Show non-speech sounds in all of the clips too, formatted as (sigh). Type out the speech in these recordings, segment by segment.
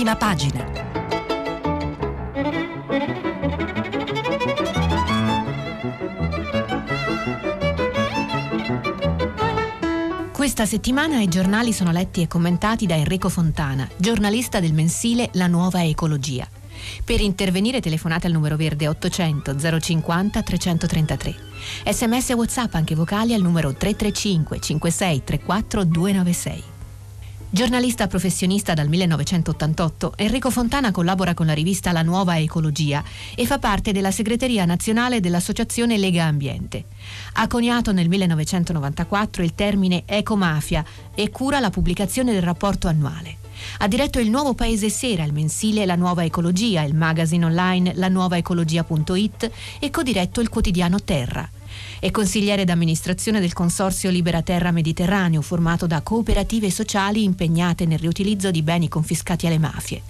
Prima pagina. Questa settimana i giornali sono letti e commentati da Enrico Fontana, giornalista del mensile La Nuova Ecologia. Per intervenire telefonate al numero verde 800 050 333. Sms e WhatsApp anche vocali al numero 335 56 34 296. Giornalista professionista dal 1988, Enrico Fontana collabora con la rivista La Nuova Ecologia e fa parte della segreteria nazionale dell'associazione Lega Ambiente. Ha coniato nel 1994 il termine ecomafia e cura la pubblicazione del rapporto annuale. Ha diretto il nuovo Paese Sera, il mensile La Nuova Ecologia, il magazine online lanuovaecologia.it e codiretto il quotidiano Terra. È consigliere d'amministrazione del Consorzio Libera Terra Mediterraneo, formato da cooperative sociali impegnate nel riutilizzo di beni confiscati alle mafie.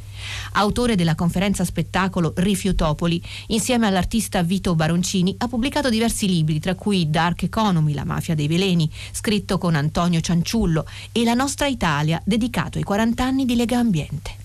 Autore della conferenza spettacolo Rifiutopoli, insieme all'artista Vito Baroncini, ha pubblicato diversi libri, tra cui Dark Economy, la mafia dei veleni, scritto con Antonio Cianciullo, e La nostra Italia, dedicato ai 40 anni di Lega Ambiente.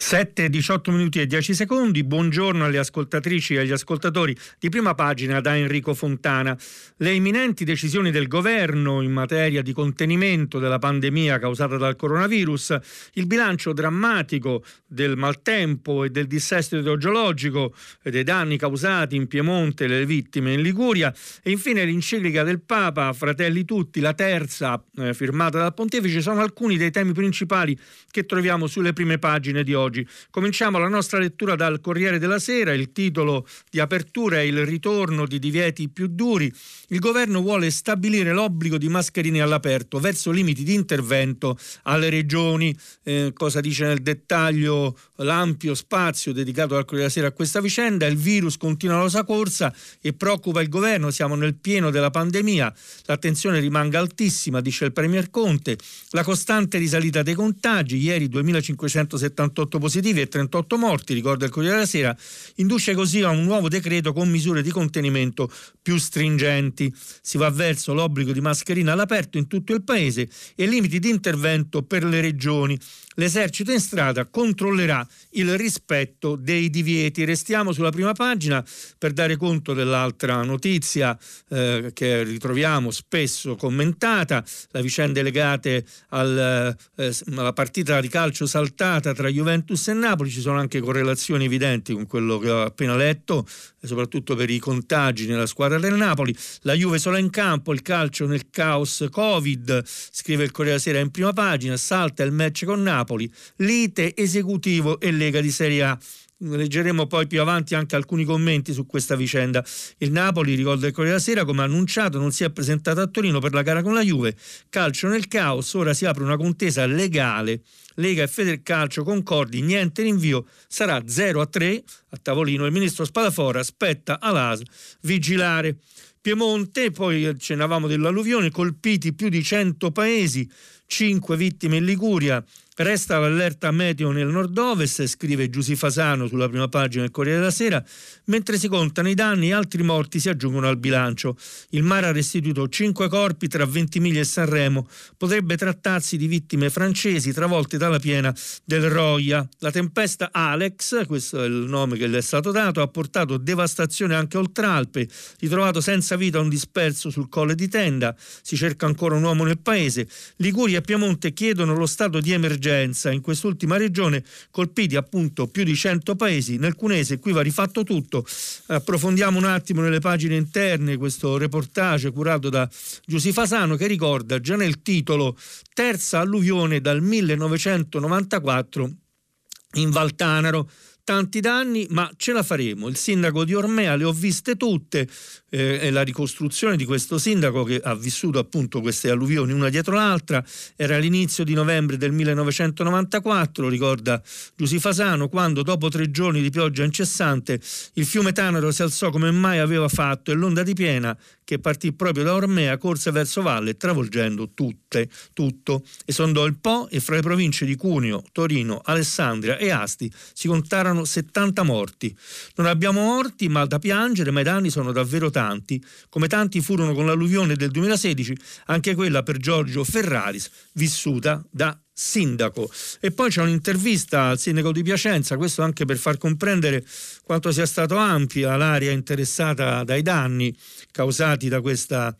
7, 18 minuti e 10 secondi. Buongiorno alle ascoltatrici e agli ascoltatori di prima pagina da Enrico Fontana. Le imminenti decisioni del governo in materia di contenimento della pandemia causata dal coronavirus, il bilancio drammatico del maltempo e del dissesto idrogeologico e dei danni causati in Piemonte e le vittime in Liguria e infine l'enciclica del Papa Fratelli Tutti, la terza eh, firmata dal Pontefice, sono alcuni dei temi principali che troviamo sulle prime pagine di oggi oggi. Cominciamo la nostra lettura dal Corriere della Sera, il titolo di apertura è il ritorno di divieti più duri. Il governo vuole stabilire l'obbligo di mascherine all'aperto verso limiti di intervento alle regioni. Eh, cosa dice nel dettaglio l'ampio spazio dedicato al Corriere della Sera a questa vicenda? Il virus continua la sua corsa e preoccupa il governo, siamo nel pieno della pandemia, l'attenzione rimanga altissima, dice il Premier Conte. La costante risalita dei contagi, ieri 2578 38 positivi e 38 morti, ricorda il Corriere della Sera, induce così a un nuovo decreto con misure di contenimento più stringenti. Si va verso l'obbligo di mascherina all'aperto in tutto il paese e limiti di intervento per le regioni l'esercito in strada controllerà il rispetto dei divieti. Restiamo sulla prima pagina per dare conto dell'altra notizia eh, che ritroviamo spesso commentata, le vicende legate al, eh, alla partita di calcio saltata tra Juventus e Napoli, ci sono anche correlazioni evidenti con quello che ho appena letto, soprattutto per i contagi nella squadra del Napoli. La Juve sola in campo, il calcio nel caos Covid, scrive il Corriere Sera in prima pagina, salta il match con Napoli Napoli, lite esecutivo e Lega di Serie A. Leggeremo poi più avanti anche alcuni commenti su questa vicenda. Il Napoli, ricorda il Corriere della Sera, come annunciato, non si è presentato a Torino per la gara con la Juve. Calcio nel caos, ora si apre una contesa legale. Lega e Federcalcio concordi, niente rinvio, sarà 0 a 3 a tavolino. Il ministro Spadafora aspetta all'AS vigilare. Piemonte, poi cenavamo dell'alluvione, colpiti più di 100 paesi, 5 vittime in Liguria, Resta l'allerta meteo nel nord-ovest, scrive Giusy Fasano sulla prima pagina del Corriere della Sera, mentre si contano i danni altri morti si aggiungono al bilancio. Il mare ha restituito 5 corpi tra Ventimiglia e Sanremo. Potrebbe trattarsi di vittime francesi travolte dalla piena del Roia. La tempesta Alex, questo è il nome che le è stato dato, ha portato devastazione anche oltre Alpe. Ritrovato senza vita un disperso sul colle di Tenda. Si cerca ancora un uomo nel paese. Liguria e Piemonte chiedono lo stato di emergenza emergenza in quest'ultima regione, colpiti appunto più di 100 paesi. Nel Cunese qui va rifatto tutto. Approfondiamo un attimo nelle pagine interne questo reportage curato da Giusy Fasano che ricorda già nel titolo Terza alluvione dal 1994 in Valtanaro tanti danni, ma ce la faremo. Il sindaco di Ormea le ho viste tutte, eh, è la ricostruzione di questo sindaco che ha vissuto appunto queste alluvioni una dietro l'altra, era l'inizio di novembre del 1994, ricorda Giusy Fasano, quando dopo tre giorni di pioggia incessante il fiume Tanaro si alzò come mai aveva fatto e l'onda di piena che partì proprio da Ormea corse verso valle travolgendo tutte, tutto. Esondò il Po e fra le province di Cuneo, Torino, Alessandria e Asti si contarono 70 morti. Non abbiamo morti ma da piangere, ma i danni sono davvero tanti tanti, come tanti furono con l'alluvione del 2016, anche quella per Giorgio Ferraris, vissuta da sindaco. E poi c'è un'intervista al sindaco di Piacenza, questo anche per far comprendere quanto sia stato ampia l'area interessata dai danni causati da questa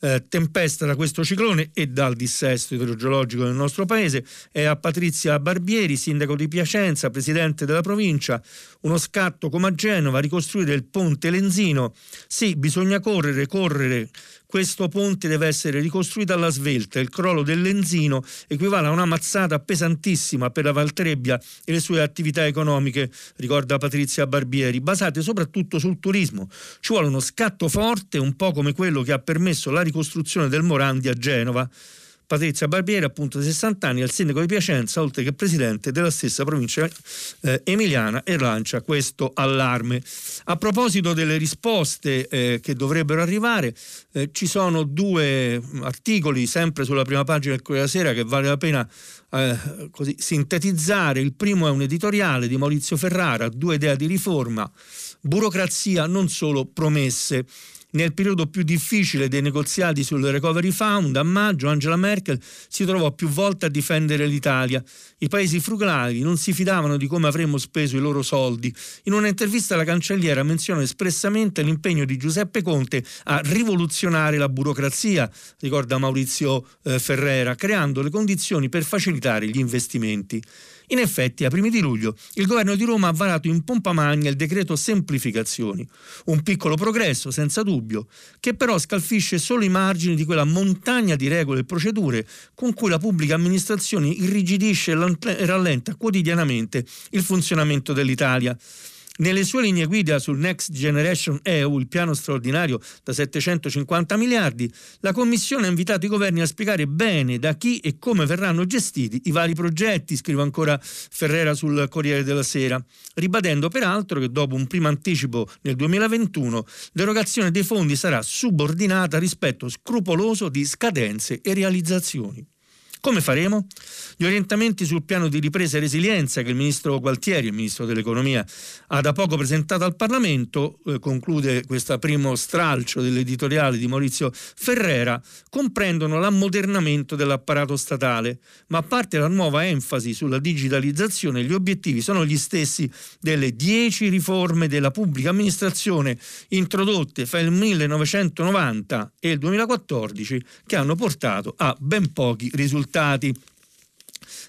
eh, tempesta da questo ciclone e dal dissesto idrogeologico nel nostro paese. È a Patrizia Barbieri, sindaco di Piacenza, presidente della provincia. Uno scatto come a Genova, ricostruire il ponte Lenzino. Sì, bisogna correre, correre questo ponte deve essere ricostruito alla svelta. Il crollo del Lenzino equivale a una mazzata pesantissima per la Valtrebbia e le sue attività economiche, ricorda Patrizia Barbieri, basate soprattutto sul turismo. Ci vuole uno scatto forte, un po' come quello che ha permesso la ricostruzione del Morandi a Genova. Patrizia Barbieri, appunto 60 anni, il sindaco di Piacenza, oltre che presidente della stessa provincia eh, emiliana e lancia questo allarme. A proposito delle risposte eh, che dovrebbero arrivare, eh, ci sono due articoli sempre sulla prima pagina del Corriere della Sera che vale la pena eh, così, sintetizzare. Il primo è un editoriale di Maurizio Ferrara, due idee di riforma, burocrazia, non solo promesse. Nel periodo più difficile dei negoziati sul Recovery Fund, a maggio Angela Merkel si trovò più volte a difendere l'Italia. I paesi frugali non si fidavano di come avremmo speso i loro soldi. In un'intervista la cancelliera menziona espressamente l'impegno di Giuseppe Conte a rivoluzionare la burocrazia, ricorda Maurizio eh, Ferrera, creando le condizioni per facilitare gli investimenti. In effetti, a primi di luglio, il governo di Roma ha varato in pompa magna il decreto semplificazioni, un piccolo progresso, senza dubbio, che però scalfisce solo i margini di quella montagna di regole e procedure con cui la pubblica amministrazione irrigidisce e rallenta quotidianamente il funzionamento dell'Italia. Nelle sue linee guida sul Next Generation EU, il piano straordinario da 750 miliardi, la Commissione ha invitato i governi a spiegare bene da chi e come verranno gestiti i vari progetti, scrive ancora Ferrera sul Corriere della Sera, ribadendo peraltro che dopo un primo anticipo nel 2021 l'erogazione dei fondi sarà subordinata rispetto scrupoloso di scadenze e realizzazioni. Come faremo? Gli orientamenti sul piano di ripresa e resilienza che il ministro Gualtieri, il ministro dell'economia, ha da poco presentato al Parlamento, eh, conclude questo primo stralcio dell'editoriale di Maurizio Ferrera, comprendono l'ammodernamento dell'apparato statale, ma a parte la nuova enfasi sulla digitalizzazione, gli obiettivi sono gli stessi delle dieci riforme della pubblica amministrazione introdotte fra il 1990 e il 2014 che hanno portato a ben pochi risultati risultati.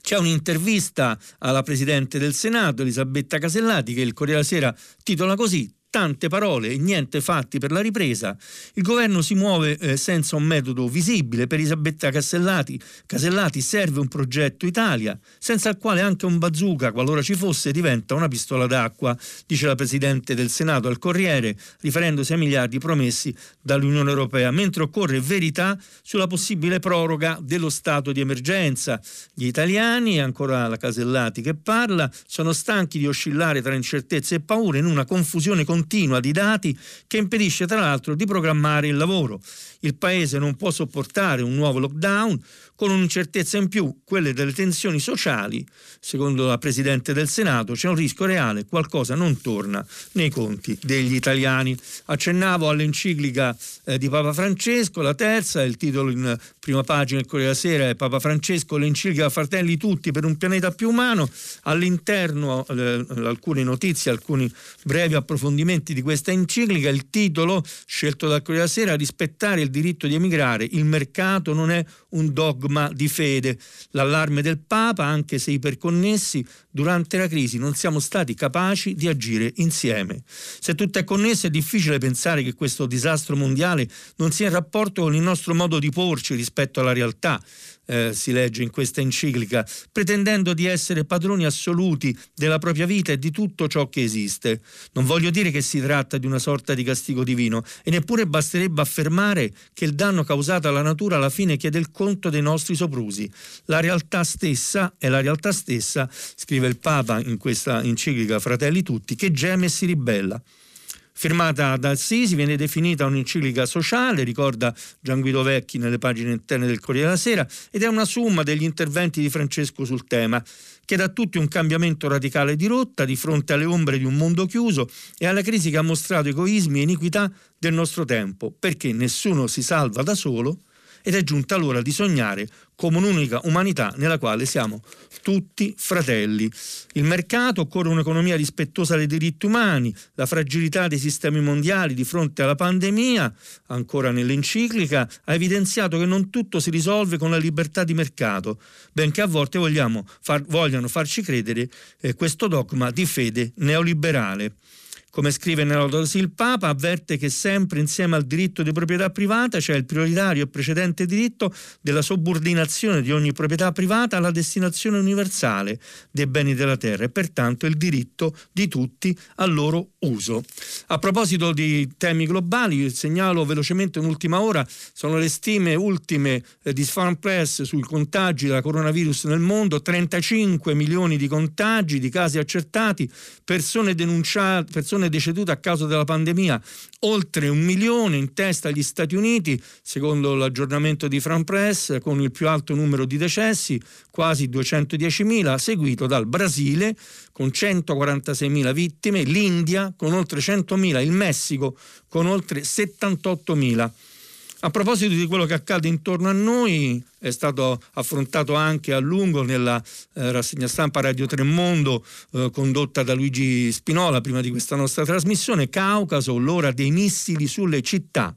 C'è un'intervista alla Presidente del Senato, Elisabetta Casellati, che il Corriere della Sera titola così tante parole e niente fatti per la ripresa. Il governo si muove eh, senza un metodo visibile. Per Isabetta Casellati, Casellati serve un progetto Italia, senza il quale anche un bazooka, qualora ci fosse, diventa una pistola d'acqua, dice la Presidente del Senato al Corriere, riferendosi ai miliardi promessi dall'Unione Europea, mentre occorre verità sulla possibile proroga dello stato di emergenza. Gli italiani, ancora la Casellati che parla, sono stanchi di oscillare tra incertezze e paure in una confusione continua continua di dati che impedisce tra l'altro di programmare il lavoro. Il Paese non può sopportare un nuovo lockdown con un'incertezza in più, quelle delle tensioni sociali. Secondo la Presidente del Senato c'è un rischio reale, qualcosa non torna nei conti degli italiani. Accennavo all'enciclica eh, di Papa Francesco, la terza, il titolo in prima pagina del Corriere della Sera è Papa Francesco, l'enciclica Fratelli tutti per un pianeta più umano. All'interno eh, alcune notizie, alcuni brevi approfondimenti di questa enciclica, il titolo scelto dal Corriere della Sera rispettare il diritto di emigrare, il mercato non è un dogma di fede. L'allarme del Papa, anche se iperconnessi, durante la crisi non siamo stati capaci di agire insieme. Se tutto è connesso è difficile pensare che questo disastro mondiale non sia in rapporto con il nostro modo di porci rispetto alla realtà eh, si legge in questa enciclica, pretendendo di essere padroni assoluti della propria vita e di tutto ciò che esiste. Non voglio dire che si tratta di una sorta di castigo divino e neppure basterebbe affermare che il danno causato alla natura alla fine chiede il conto dei nostri soprusi. La realtà stessa è la realtà stessa, scrive il Papa in questa enciclica Fratelli tutti, che geme e si ribella. Firmata dal Sisi, viene definita un'enciclica sociale, ricorda Gian Guido Vecchi nelle pagine interne del Corriere della Sera, ed è una somma degli interventi di Francesco sul tema. Chiede a tutti un cambiamento radicale di rotta di fronte alle ombre di un mondo chiuso e alla crisi che ha mostrato egoismi e iniquità del nostro tempo, perché nessuno si salva da solo ed è giunta l'ora di sognare come un'unica umanità nella quale siamo tutti fratelli. Il mercato occorre un'economia rispettosa dei diritti umani, la fragilità dei sistemi mondiali di fronte alla pandemia, ancora nell'enciclica, ha evidenziato che non tutto si risolve con la libertà di mercato, benché a volte far, vogliano farci credere eh, questo dogma di fede neoliberale. Come scrive nell'Autosi il Papa, avverte che sempre insieme al diritto di proprietà privata c'è il prioritario e precedente diritto della subordinazione di ogni proprietà privata alla destinazione universale dei beni della terra e pertanto il diritto di tutti al loro uso. A proposito di temi globali, segnalo velocemente un'ultima ora, sono le stime ultime eh, di Farm Press sui contagi della coronavirus nel mondo, 35 milioni di contagi, di casi accertati, persone denunciate, persone persone decedute a causa della pandemia, oltre un milione in testa agli Stati Uniti, secondo l'aggiornamento di Fran Press, con il più alto numero di decessi, quasi 210.000, seguito dal Brasile con 146.000 vittime, l'India con oltre 100.000, il Messico con oltre 78.000. A proposito di quello che accade intorno a noi, è stato affrontato anche a lungo nella eh, rassegna stampa Radio Tremondo eh, condotta da Luigi Spinola prima di questa nostra trasmissione, Caucaso, l'ora dei missili sulle città,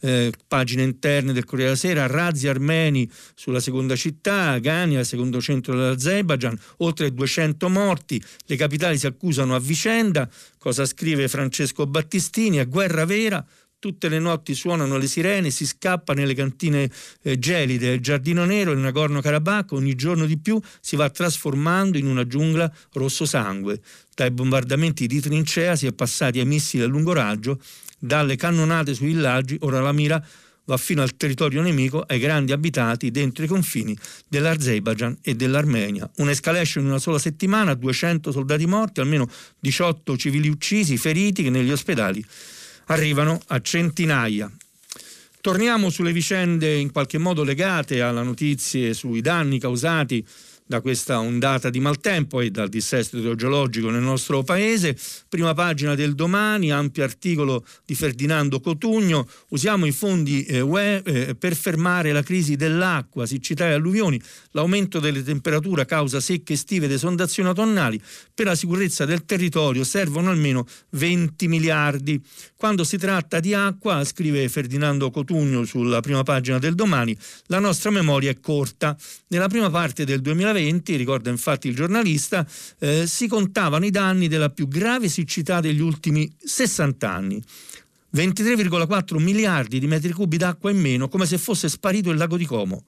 eh, pagine interne del Corriere della Sera, razzi armeni sulla seconda città, Gania, secondo centro dell'Azerbaijan, oltre 200 morti, le capitali si accusano a vicenda, cosa scrive Francesco Battistini, è guerra vera, tutte le notti suonano le sirene, si scappa nelle cantine eh, gelide, il giardino nero il Nagorno-Karabakh ogni giorno di più si va trasformando in una giungla rosso sangue. Dai bombardamenti di trincea si è passati ai missili a lungo raggio, dalle cannonate sui villaggi, ora la mira va fino al territorio nemico, ai grandi abitati dentro i confini dell'Azerbaijan e dell'Armenia. Un'escalation in una sola settimana, 200 soldati morti, almeno 18 civili uccisi, feriti che negli ospedali arrivano a centinaia. Torniamo sulle vicende in qualche modo legate alle notizie sui danni causati da questa ondata di maltempo e dal dissesto idrogeologico nel nostro paese. Prima pagina del domani, ampio articolo di Ferdinando Cotugno, usiamo i fondi eh, UE eh, per fermare la crisi dell'acqua, siccità e alluvioni, l'aumento delle temperature causa secche estive ed esondazioni autunnali, per la sicurezza del territorio servono almeno 20 miliardi. Quando si tratta di acqua, scrive Ferdinando Cotugno sulla prima pagina del domani, la nostra memoria è corta. Nella prima parte del 2020 2020, ricorda infatti il giornalista, eh, si contavano i danni della più grave siccità degli ultimi 60 anni. 23,4 miliardi di metri cubi d'acqua in meno, come se fosse sparito il lago di Como.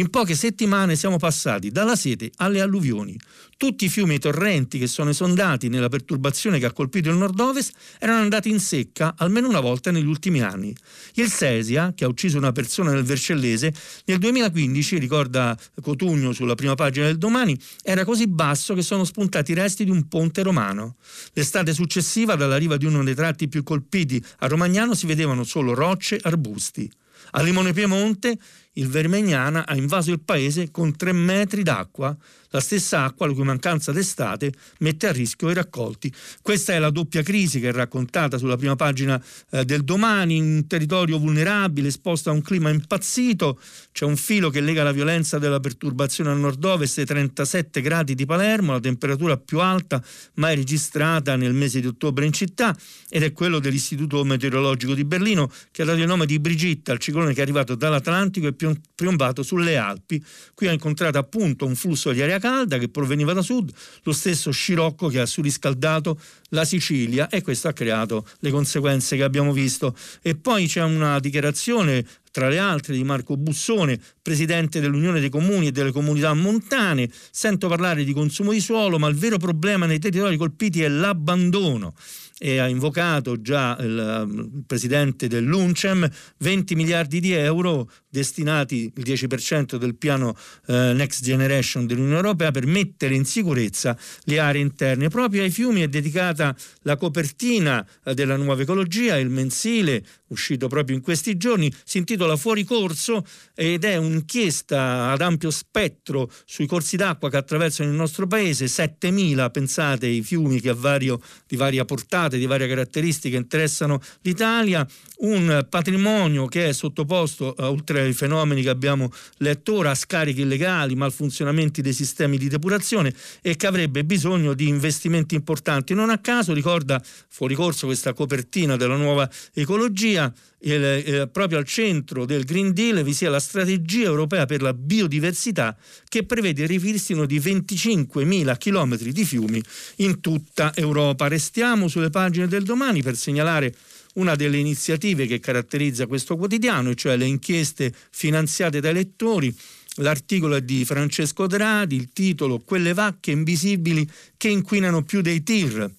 In poche settimane siamo passati dalla sete alle alluvioni. Tutti i fiumi e i torrenti che sono esondati nella perturbazione che ha colpito il nord-ovest erano andati in secca almeno una volta negli ultimi anni. Il Sesia, che ha ucciso una persona nel Vercellese, nel 2015, ricorda Cotugno sulla prima pagina del domani, era così basso che sono spuntati i resti di un ponte romano. L'estate successiva, dalla riva di uno dei tratti più colpiti a Romagnano, si vedevano solo rocce e arbusti. A Limone Piemonte il Vermegnana ha invaso il paese con tre metri d'acqua la stessa acqua, la cui mancanza d'estate mette a rischio i raccolti. Questa è la doppia crisi che è raccontata sulla prima pagina eh, del domani, in un territorio vulnerabile, esposto a un clima impazzito, c'è un filo che lega la violenza della perturbazione al nord-ovest ai 37 gradi di Palermo, la temperatura più alta mai registrata nel mese di ottobre in città, ed è quello dell'Istituto Meteorologico di Berlino che ha dato il nome di Brigitta, il ciclone che è arrivato dall'Atlantico e piombato sulle Alpi. Qui ha incontrato appunto un flusso di aria calda che proveniva da sud, lo stesso scirocco che ha surriscaldato la Sicilia e questo ha creato le conseguenze che abbiamo visto. E poi c'è una dichiarazione tra le altre di Marco Bussone, presidente dell'Unione dei Comuni e delle comunità montane, sento parlare di consumo di suolo, ma il vero problema nei territori colpiti è l'abbandono e ha invocato già il, il presidente dell'UNCEM 20 miliardi di euro destinati il 10% del piano eh, Next Generation dell'Unione Europea per mettere in sicurezza le aree interne. Proprio ai fiumi è dedicata la copertina eh, della nuova ecologia, il mensile uscito proprio in questi giorni, si intitola Fuori corso ed è un'inchiesta ad ampio spettro sui corsi d'acqua che attraversano il nostro paese, 7.000, pensate, i fiumi che vario, di varia portata, di varie caratteristiche interessano l'Italia, un patrimonio che è sottoposto, eh, oltre ai fenomeni che abbiamo letto ora, a scarichi illegali, malfunzionamenti dei sistemi di depurazione e che avrebbe bisogno di investimenti importanti. Non a caso ricorda fuori corso questa copertina della nuova ecologia, il, eh, proprio al centro del Green Deal vi sia la strategia europea per la biodiversità che prevede il ripristino di 25.000 km di fiumi in tutta Europa. Restiamo sulle pagine del domani per segnalare una delle iniziative che caratterizza questo quotidiano, cioè le inchieste finanziate dai lettori. L'articolo è di Francesco Dradi, il titolo Quelle vacche invisibili che inquinano più dei tir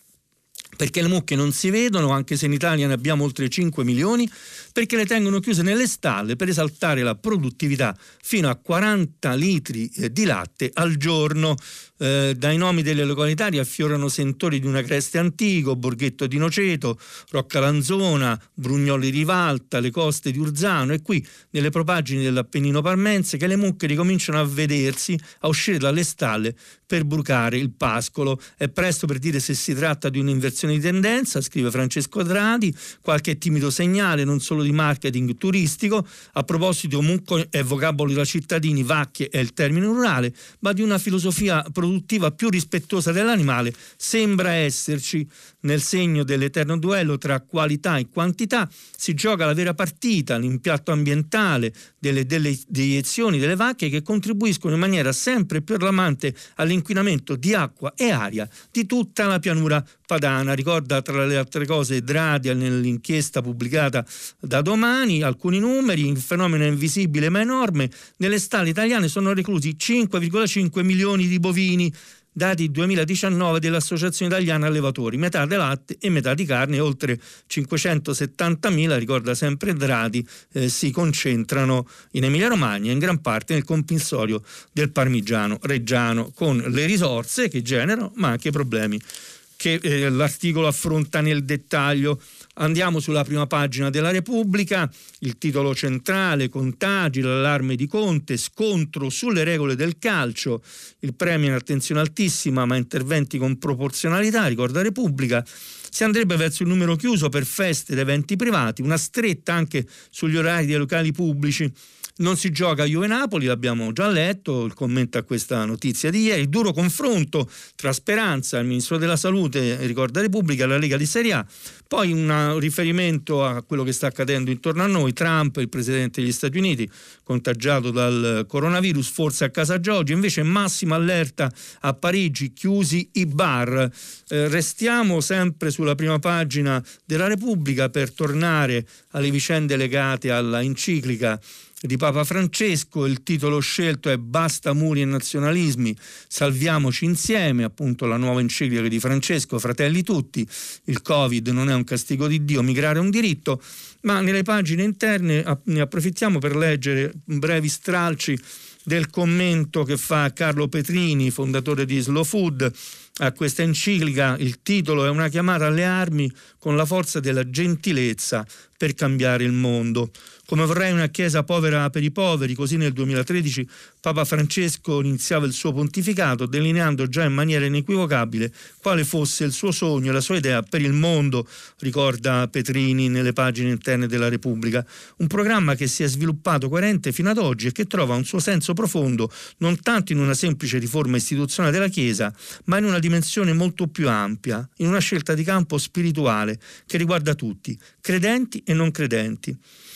perché le mucche non si vedono, anche se in Italia ne abbiamo oltre 5 milioni, perché le tengono chiuse nelle stalle per esaltare la produttività fino a 40 litri eh, di latte al giorno. Eh, dai nomi delle località riaffiorano sentori di una creste antico, Borghetto di Noceto, Roccalanzona, Brugnoli Rivalta, le coste di Urzano e qui nelle propagini dell'Appennino Parmense che le mucche ricominciano a vedersi, a uscire dalle stalle per brucare il pascolo. È presto per dire se si tratta di un'inversione di tendenza, scrive Francesco Dradi, qualche timido segnale non solo di marketing turistico, a proposito comunque è vocabolo da cittadini, vacche è il termine rurale, ma di una filosofia produttiva produttiva più rispettosa dell'animale sembra esserci nel segno dell'eterno duello tra qualità e quantità. Si gioca la vera partita, l'impianto ambientale delle, delle deiezioni delle vacche che contribuiscono in maniera sempre più allarmante all'inquinamento di acqua e aria di tutta la pianura padana. Ricorda tra le altre cose Dradia nell'inchiesta pubblicata da domani alcuni numeri, il fenomeno è invisibile ma enorme, nelle stalle italiane sono reclusi 5,5 milioni di bovini dati 2019 dell'Associazione Italiana Allevatori, metà di latte e metà di carne, oltre 570.000, ricorda sempre Drati, eh, si concentrano in Emilia Romagna, in gran parte nel comprensorio del Parmigiano Reggiano, con le risorse che generano, ma anche i problemi che eh, l'articolo affronta nel dettaglio. Andiamo sulla prima pagina della Repubblica, il titolo centrale, contagi, l'allarme di Conte, scontro sulle regole del calcio, il premio in attenzione altissima ma interventi con proporzionalità, ricorda Repubblica, si andrebbe verso il numero chiuso per feste ed eventi privati, una stretta anche sugli orari dei locali pubblici. Non si gioca a Juve-Napoli, l'abbiamo già letto, il commento a questa notizia di ieri, duro confronto tra Speranza, il Ministro della Salute, ricorda Repubblica, la Lega di Serie A, poi un riferimento a quello che sta accadendo intorno a noi, Trump, il Presidente degli Stati Uniti, contagiato dal coronavirus, forse a casa Giorgio, invece massima allerta a Parigi, chiusi i bar. Eh, restiamo sempre sulla prima pagina della Repubblica per tornare alle vicende legate alla enciclica di Papa Francesco, il titolo scelto è Basta muri e nazionalismi, salviamoci insieme, appunto la nuova enciclica di Francesco, Fratelli tutti, il Covid non è un castigo di Dio, migrare è un diritto, ma nelle pagine interne ne approfittiamo per leggere brevi stralci del commento che fa Carlo Petrini, fondatore di Slow Food, a questa enciclica. Il titolo è una chiamata alle armi con la forza della gentilezza per cambiare il mondo. Come vorrei una Chiesa povera per i poveri, così nel 2013 Papa Francesco iniziava il suo pontificato delineando già in maniera inequivocabile quale fosse il suo sogno e la sua idea per il mondo, ricorda Petrini nelle pagine interne della Repubblica. Un programma che si è sviluppato coerente fino ad oggi e che trova un suo senso profondo non tanto in una semplice riforma istituzionale della Chiesa, ma in una dimensione molto più ampia, in una scelta di campo spirituale che riguarda tutti, credenti e non credenti.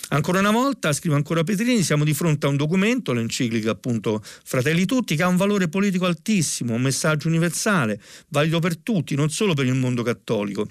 Ancora una volta, scrive ancora Petrini, siamo di fronte a un documento, l'enciclica appunto Fratelli Tutti, che ha un valore politico altissimo, un messaggio universale, valido per tutti, non solo per il mondo cattolico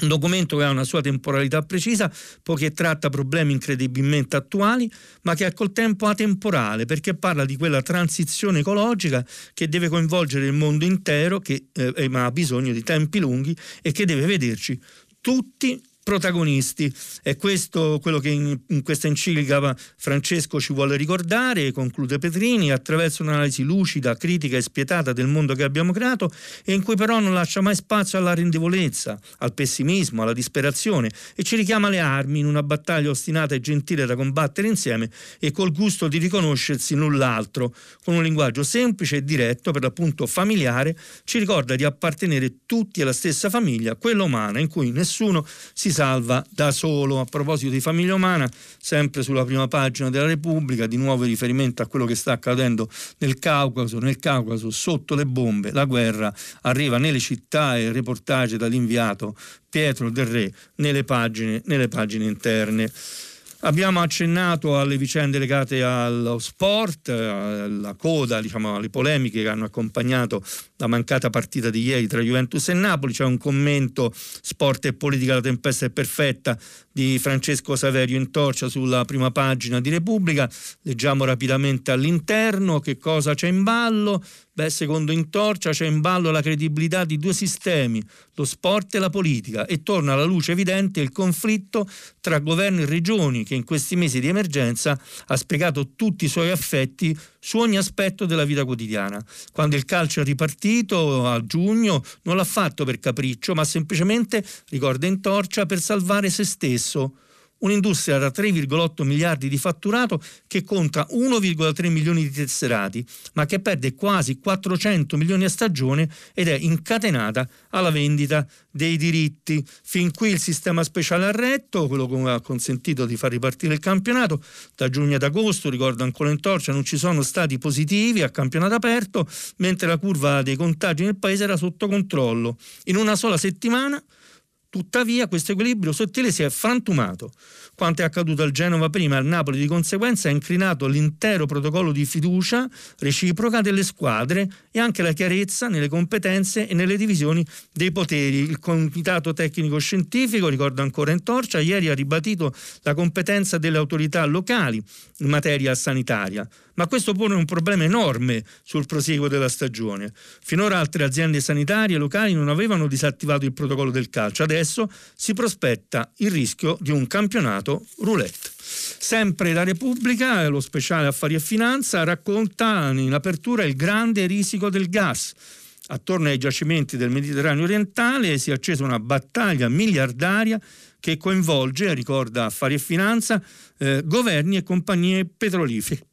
un documento che ha una sua temporalità precisa, poiché tratta problemi incredibilmente attuali, ma che è col tempo atemporale, perché parla di quella transizione ecologica che deve coinvolgere il mondo intero, che eh, ma ha bisogno di tempi lunghi e che deve vederci tutti protagonisti. È questo quello che in, in, questa enciclica Francesco ci vuole ricordare, conclude Petrini, attraverso un'analisi lucida, critica e spietata del mondo che abbiamo creato e in cui però non lascia mai spazio alla rendevolezza, al pessimismo, alla disperazione e ci richiama alle armi in una battaglia ostinata e gentile da combattere insieme e col gusto di riconoscersi l'un l'altro. Con un linguaggio semplice e diretto, per l'appunto familiare, ci ricorda di appartenere tutti alla stessa famiglia, quella umana, in cui nessuno si salva da solo. A proposito di famiglia umana, sempre sulla prima pagina della Repubblica, di nuovo riferimento a quello che sta accadendo nel Caucaso, nel Caucaso sotto le bombe, la guerra arriva nelle città e il reportage dall'inviato Pietro Del Re nelle pagine, nelle pagine interne. Abbiamo accennato alle vicende legate allo sport, alla coda, diciamo, alle polemiche che hanno accompagnato la mancata partita di ieri tra Juventus e Napoli. C'è un commento sport e politica, la tempesta è perfetta di Francesco Saverio in torcia sulla prima pagina di Repubblica. Leggiamo rapidamente all'interno che cosa c'è in ballo. Beh, secondo Intorcia c'è in ballo la credibilità di due sistemi, lo sport e la politica, e torna alla luce evidente il conflitto tra governo e regioni che in questi mesi di emergenza ha spiegato tutti i suoi affetti su ogni aspetto della vita quotidiana. Quando il calcio è ripartito a giugno non l'ha fatto per capriccio, ma semplicemente, ricorda Intorcia, per salvare se stesso un'industria da 3,8 miliardi di fatturato che conta 1,3 milioni di tesserati, ma che perde quasi 400 milioni a stagione ed è incatenata alla vendita dei diritti. Fin qui il sistema speciale a retto, quello che ha consentito di far ripartire il campionato, da giugno ad agosto, ricordo ancora in torcia, non ci sono stati positivi a campionato aperto, mentre la curva dei contagi nel paese era sotto controllo. In una sola settimana Tuttavia questo equilibrio sottile si è frantumato. Quanto è accaduto al Genova prima e al Napoli di conseguenza ha inclinato l'intero protocollo di fiducia reciproca delle squadre e anche la chiarezza nelle competenze e nelle divisioni dei poteri. Il Comitato Tecnico Scientifico, ricordo ancora in torcia, ieri ha ribadito la competenza delle autorità locali in materia sanitaria ma questo pone un problema enorme sul proseguo della stagione. Finora altre aziende sanitarie locali non avevano disattivato il protocollo del calcio, adesso si prospetta il rischio di un campionato roulette. Sempre la Repubblica, lo speciale Affari e Finanza, racconta in apertura il grande risico del gas. Attorno ai giacimenti del Mediterraneo orientale si è accesa una battaglia miliardaria che coinvolge, ricorda Affari e Finanza, eh, governi e compagnie petrolifere.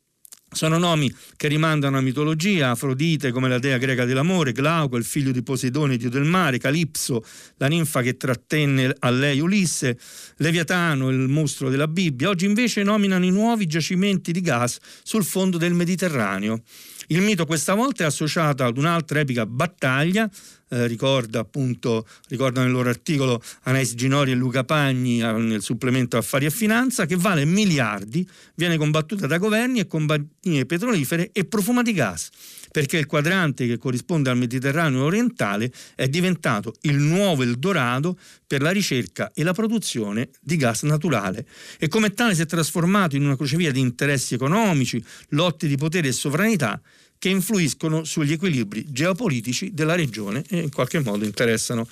Sono nomi che rimandano a mitologia, Afrodite come la dea greca dell'amore, Glauco, il figlio di Poseidone, dio del mare, Calipso, la ninfa che trattenne a lei Ulisse, Leviatano, il mostro della Bibbia. Oggi invece nominano i nuovi giacimenti di gas sul fondo del Mediterraneo. Il mito questa volta è associato ad un'altra epica battaglia eh, ricorda appunto, ricorda nel loro articolo Anais Ginori e Luca Pagni nel supplemento Affari e Finanza, che vale miliardi, viene combattuta da governi e compagnie petrolifere e profuma di gas perché il quadrante che corrisponde al Mediterraneo orientale è diventato il nuovo Eldorado per la ricerca e la produzione di gas naturale. E come tale si è trasformato in una crocevia di interessi economici, lotte di potere e sovranità che influiscono sugli equilibri geopolitici della regione e in qualche modo interessano.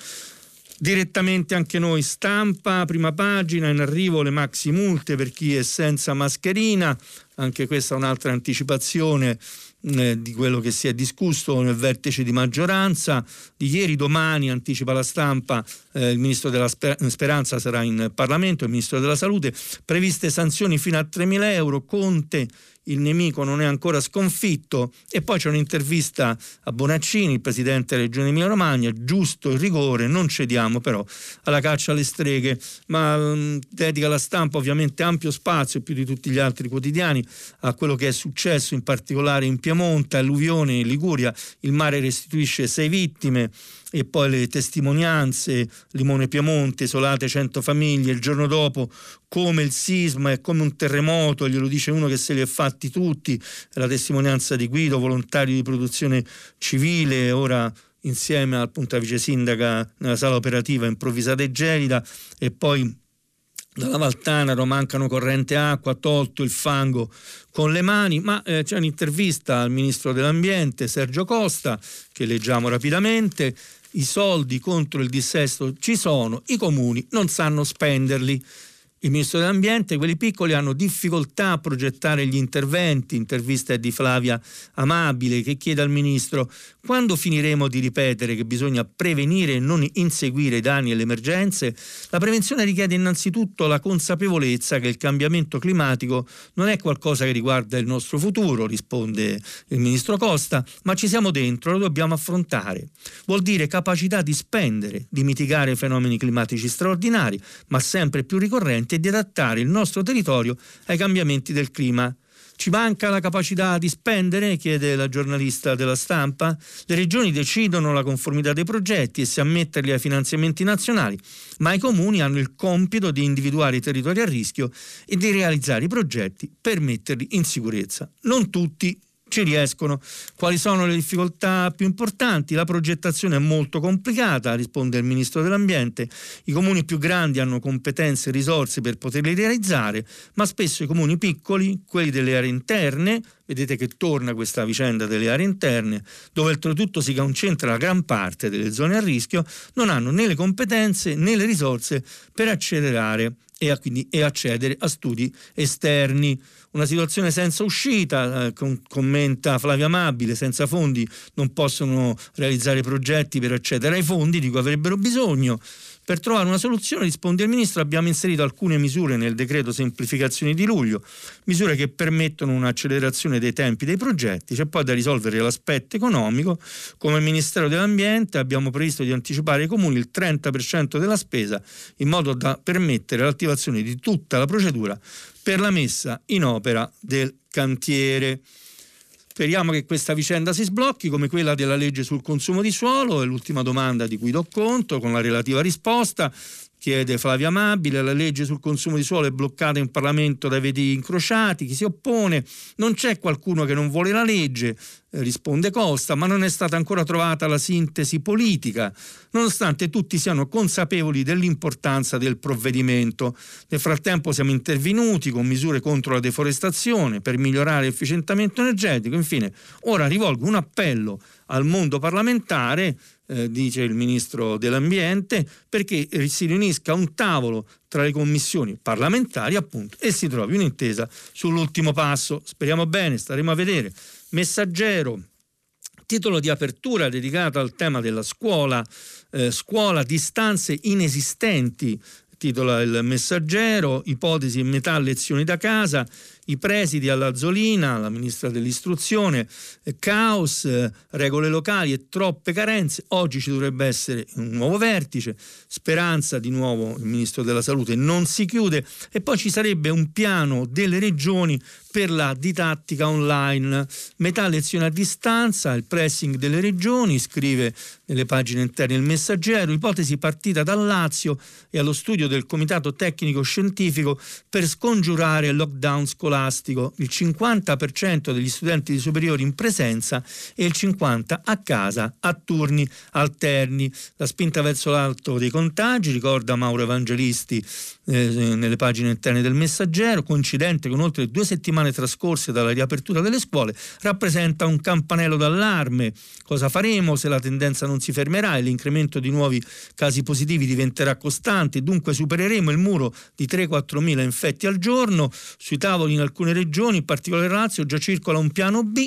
Direttamente anche noi. Stampa, prima pagina, in arrivo le maxi multe per chi è senza mascherina, anche questa è un'altra anticipazione eh, di quello che si è discusso nel vertice di maggioranza. Di ieri, domani, anticipa la stampa, eh, il Ministro della Speranza sarà in Parlamento, il Ministro della Salute, previste sanzioni fino a 3.000 euro, Conte il nemico non è ancora sconfitto e poi c'è un'intervista a Bonaccini, il presidente della Regione Emilia Romagna, giusto il rigore, non cediamo però alla caccia alle streghe, ma mm, dedica la stampa ovviamente ampio spazio, più di tutti gli altri quotidiani, a quello che è successo in particolare in Piemonte, alluvione in Liguria, il mare restituisce sei vittime, e poi le testimonianze, Limone Piemonte, isolate 100 famiglie, il giorno dopo come il sisma è come un terremoto, glielo dice uno che se li ha fatti tutti, la testimonianza di Guido, volontario di produzione civile, ora insieme al punta vice sindaca nella sala operativa improvvisata e gelida e poi dalla Valtanaro mancano corrente acqua, tolto il fango con le mani, ma eh, c'è un'intervista al ministro dell'ambiente Sergio Costa che leggiamo rapidamente. I soldi contro il dissesto ci sono, i comuni non sanno spenderli. Il Ministro dell'Ambiente, quelli piccoli hanno difficoltà a progettare gli interventi, intervista di Flavia Amabile che chiede al Ministro quando finiremo di ripetere che bisogna prevenire e non inseguire i danni e le emergenze? La prevenzione richiede innanzitutto la consapevolezza che il cambiamento climatico non è qualcosa che riguarda il nostro futuro, risponde il Ministro Costa, ma ci siamo dentro, lo dobbiamo affrontare. Vuol dire capacità di spendere, di mitigare fenomeni climatici straordinari, ma sempre più ricorrenti e di adattare il nostro territorio ai cambiamenti del clima. Ci manca la capacità di spendere? chiede la giornalista della stampa. Le regioni decidono la conformità dei progetti e se ammetterli ai finanziamenti nazionali, ma i comuni hanno il compito di individuare i territori a rischio e di realizzare i progetti per metterli in sicurezza. Non tutti ci riescono. Quali sono le difficoltà più importanti? La progettazione è molto complicata, risponde il Ministro dell'Ambiente. I comuni più grandi hanno competenze e risorse per poterli realizzare, ma spesso i comuni piccoli, quelli delle aree interne, vedete che torna questa vicenda delle aree interne, dove oltretutto si concentra la gran parte delle zone a rischio, non hanno né le competenze né le risorse per accelerare e, a, quindi, e accedere a studi esterni. Una situazione senza uscita, eh, com- commenta Flavia Amabile, senza fondi non possono realizzare progetti per accedere ai fondi di cui avrebbero bisogno. Per trovare una soluzione, risponde il Ministro, abbiamo inserito alcune misure nel decreto semplificazioni di luglio, misure che permettono un'accelerazione dei tempi dei progetti. C'è poi da risolvere l'aspetto economico. Come Ministero dell'Ambiente abbiamo previsto di anticipare ai comuni il 30% della spesa in modo da permettere l'attivazione di tutta la procedura per la messa in opera del cantiere. Speriamo che questa vicenda si sblocchi come quella della legge sul consumo di suolo, è l'ultima domanda di cui do conto con la relativa risposta chiede Flavia Amabile, la legge sul consumo di suolo è bloccata in Parlamento dai veti incrociati, chi si oppone, non c'è qualcuno che non vuole la legge, risponde Costa, ma non è stata ancora trovata la sintesi politica, nonostante tutti siano consapevoli dell'importanza del provvedimento. Nel frattempo siamo intervenuti con misure contro la deforestazione per migliorare l'efficientamento energetico, infine ora rivolgo un appello al mondo parlamentare eh, dice il ministro dell'ambiente, perché si riunisca un tavolo tra le commissioni parlamentari appunto e si trovi un'intesa sull'ultimo passo. Speriamo bene, staremo a vedere. Messaggero, titolo di apertura dedicato al tema della scuola, eh, scuola distanze inesistenti, titola il messaggero, ipotesi metà lezioni da casa, i presidi alla Zolina, la ministra dell'istruzione, eh, caos, eh, regole locali e troppe carenze. Oggi ci dovrebbe essere un nuovo vertice, speranza di nuovo il ministro della salute non si chiude e poi ci sarebbe un piano delle regioni per la didattica online, metà lezione a distanza, il pressing delle regioni, scrive nelle pagine interne il messaggero, ipotesi partita dal Lazio e allo studio del Comitato Tecnico Scientifico per scongiurare lockdown scolastico scolastico, il 50% degli studenti di superiori in presenza e il 50% a casa a turni alterni. La spinta verso l'alto dei contagi, ricorda Mauro Evangelisti eh, nelle pagine interne del Messaggero, coincidente con oltre due settimane trascorse dalla riapertura delle scuole, rappresenta un campanello d'allarme. Cosa faremo se la tendenza non si fermerà e l'incremento di nuovi casi positivi diventerà costante? Dunque supereremo il muro di 3-4 mila infetti al giorno. Sui tavoli in alcune regioni, in particolare Lazio, già circola un piano B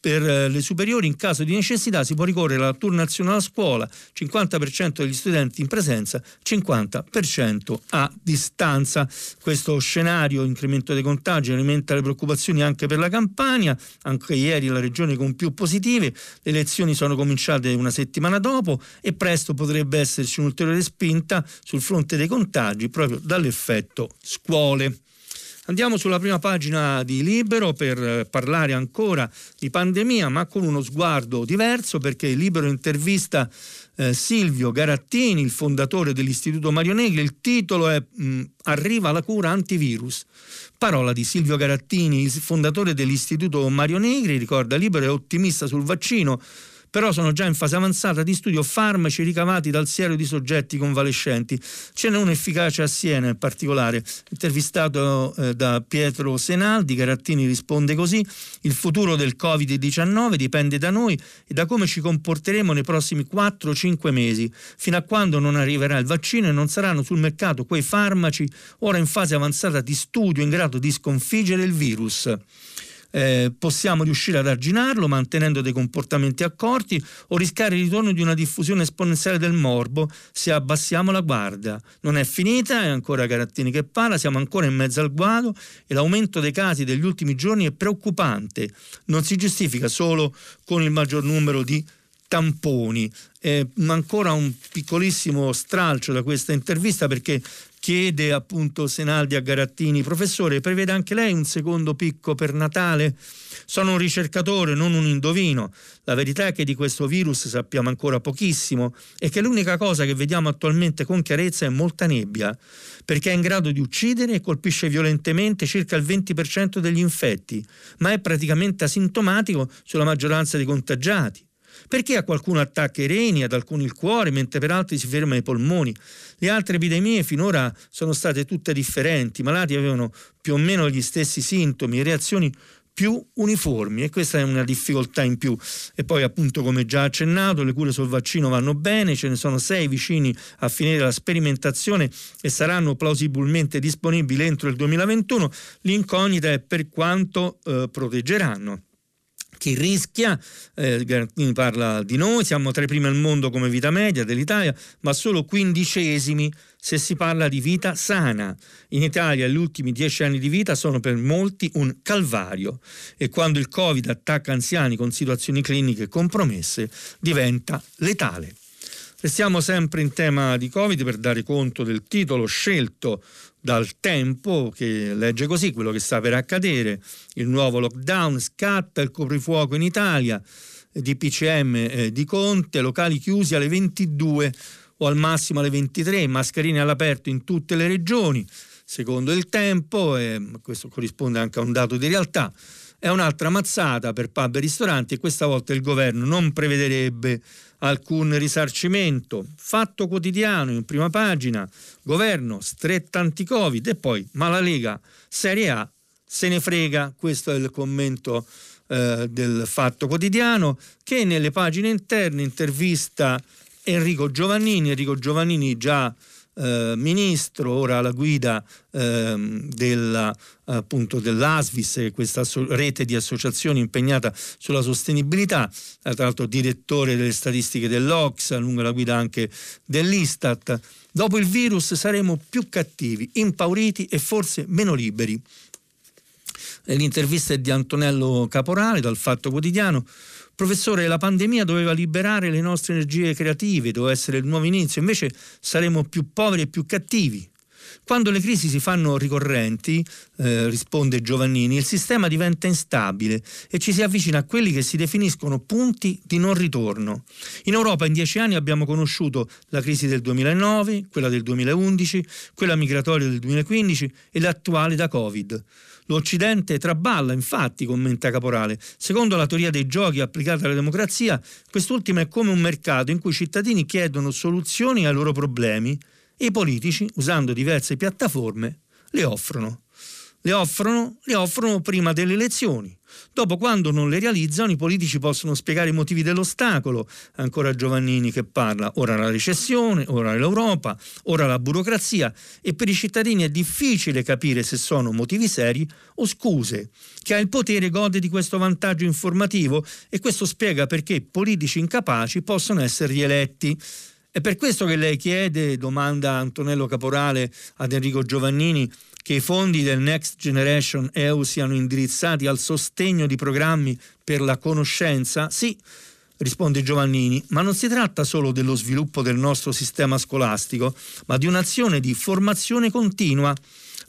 per eh, le superiori in caso di necessità si può ricorrere alla turnazione alla scuola, 50% degli studenti in presenza, 50% a distanza. Questo scenario, incremento dei contagi, alimenta le preoccupazioni anche per la Campania, anche ieri la regione con più positive, le elezioni sono cominciate una settimana dopo e presto potrebbe esserci un'ulteriore spinta sul fronte dei contagi proprio dall'effetto scuole. Andiamo sulla prima pagina di Libero per eh, parlare ancora di pandemia, ma con uno sguardo diverso perché Libero intervista eh, Silvio Garattini, il fondatore dell'Istituto Mario Negri. Il titolo è mh, Arriva la cura antivirus. Parola di Silvio Garattini, il fondatore dell'Istituto Mario Negri, ricorda Libero, è ottimista sul vaccino però sono già in fase avanzata di studio farmaci ricavati dal siero di soggetti convalescenti. Ce n'è uno efficace a Siena in particolare, intervistato eh, da Pietro Senaldi, Garattini risponde così, il futuro del Covid-19 dipende da noi e da come ci comporteremo nei prossimi 4-5 mesi, fino a quando non arriverà il vaccino e non saranno sul mercato quei farmaci ora in fase avanzata di studio in grado di sconfiggere il virus eh, possiamo riuscire ad arginarlo mantenendo dei comportamenti accorti o rischiare il ritorno di una diffusione esponenziale del morbo se abbassiamo la guardia. Non è finita, è ancora Carattini che parla, siamo ancora in mezzo al guado e l'aumento dei casi degli ultimi giorni è preoccupante. Non si giustifica solo con il maggior numero di tamponi. Eh, ancora un piccolissimo stralcio da questa intervista perché chiede appunto Senaldi a Garattini, professore, prevede anche lei un secondo picco per Natale? Sono un ricercatore, non un indovino. La verità è che di questo virus sappiamo ancora pochissimo e che l'unica cosa che vediamo attualmente con chiarezza è molta nebbia, perché è in grado di uccidere e colpisce violentemente circa il 20% degli infetti, ma è praticamente asintomatico sulla maggioranza dei contagiati. Perché a qualcuno attacca i reni, ad alcuni il cuore, mentre per altri si ferma i polmoni? Le altre epidemie finora sono state tutte differenti, i malati avevano più o meno gli stessi sintomi, reazioni più uniformi e questa è una difficoltà in più. E poi appunto come già accennato le cure sul vaccino vanno bene, ce ne sono sei vicini a finire la sperimentazione e saranno plausibilmente disponibili entro il 2021. L'incognita è per quanto eh, proteggeranno chi rischia, eh, parla di noi, siamo tra i primi al mondo come vita media dell'Italia, ma solo quindicesimi se si parla di vita sana. In Italia gli ultimi dieci anni di vita sono per molti un calvario e quando il Covid attacca anziani con situazioni cliniche compromesse diventa letale. Restiamo sempre in tema di Covid per dare conto del titolo scelto dal tempo che legge così quello che sta per accadere, il nuovo lockdown, scatta il coprifuoco in Italia, DPCM eh, di Conte, locali chiusi alle 22 o al massimo alle 23, mascherine all'aperto in tutte le regioni, secondo il tempo, e questo corrisponde anche a un dato di realtà. È un'altra mazzata per pub e ristoranti e questa volta il governo non prevederebbe alcun risarcimento. Fatto quotidiano in prima pagina, governo stretta anti-Covid e poi ma la Lega Serie A se ne frega, questo è il commento eh, del Fatto Quotidiano che nelle pagine interne intervista Enrico Giovannini, Enrico Giovannini già eh, ministro, ora alla guida eh, della, appunto, dell'ASVIS, questa rete di associazioni impegnata sulla sostenibilità, tra l'altro direttore delle statistiche dell'Ox, lungo la guida anche dell'Istat. Dopo il virus saremo più cattivi, impauriti e forse meno liberi. L'intervista è di Antonello Caporale dal Fatto Quotidiano. Professore, la pandemia doveva liberare le nostre energie creative, doveva essere il nuovo inizio, invece saremo più poveri e più cattivi. Quando le crisi si fanno ricorrenti, eh, risponde Giovannini, il sistema diventa instabile e ci si avvicina a quelli che si definiscono punti di non ritorno. In Europa in dieci anni abbiamo conosciuto la crisi del 2009, quella del 2011, quella migratoria del 2015 e l'attuale da Covid. L'Occidente traballa, infatti, commenta Caporale. Secondo la teoria dei giochi applicata alla democrazia, quest'ultima è come un mercato in cui i cittadini chiedono soluzioni ai loro problemi e i politici, usando diverse piattaforme, le offrono. Le offrono, le offrono prima delle elezioni. Dopo, quando non le realizzano, i politici possono spiegare i motivi dell'ostacolo. Ancora Giovannini che parla, ora la recessione, ora l'Europa, ora la burocrazia e per i cittadini è difficile capire se sono motivi seri o scuse. Chi ha il potere gode di questo vantaggio informativo e questo spiega perché politici incapaci possono essere rieletti. È per questo che lei chiede, domanda Antonello Caporale ad Enrico Giovannini, che i fondi del Next Generation EU siano indirizzati al sostegno di programmi per la conoscenza? Sì, risponde Giovannini, ma non si tratta solo dello sviluppo del nostro sistema scolastico, ma di un'azione di formazione continua.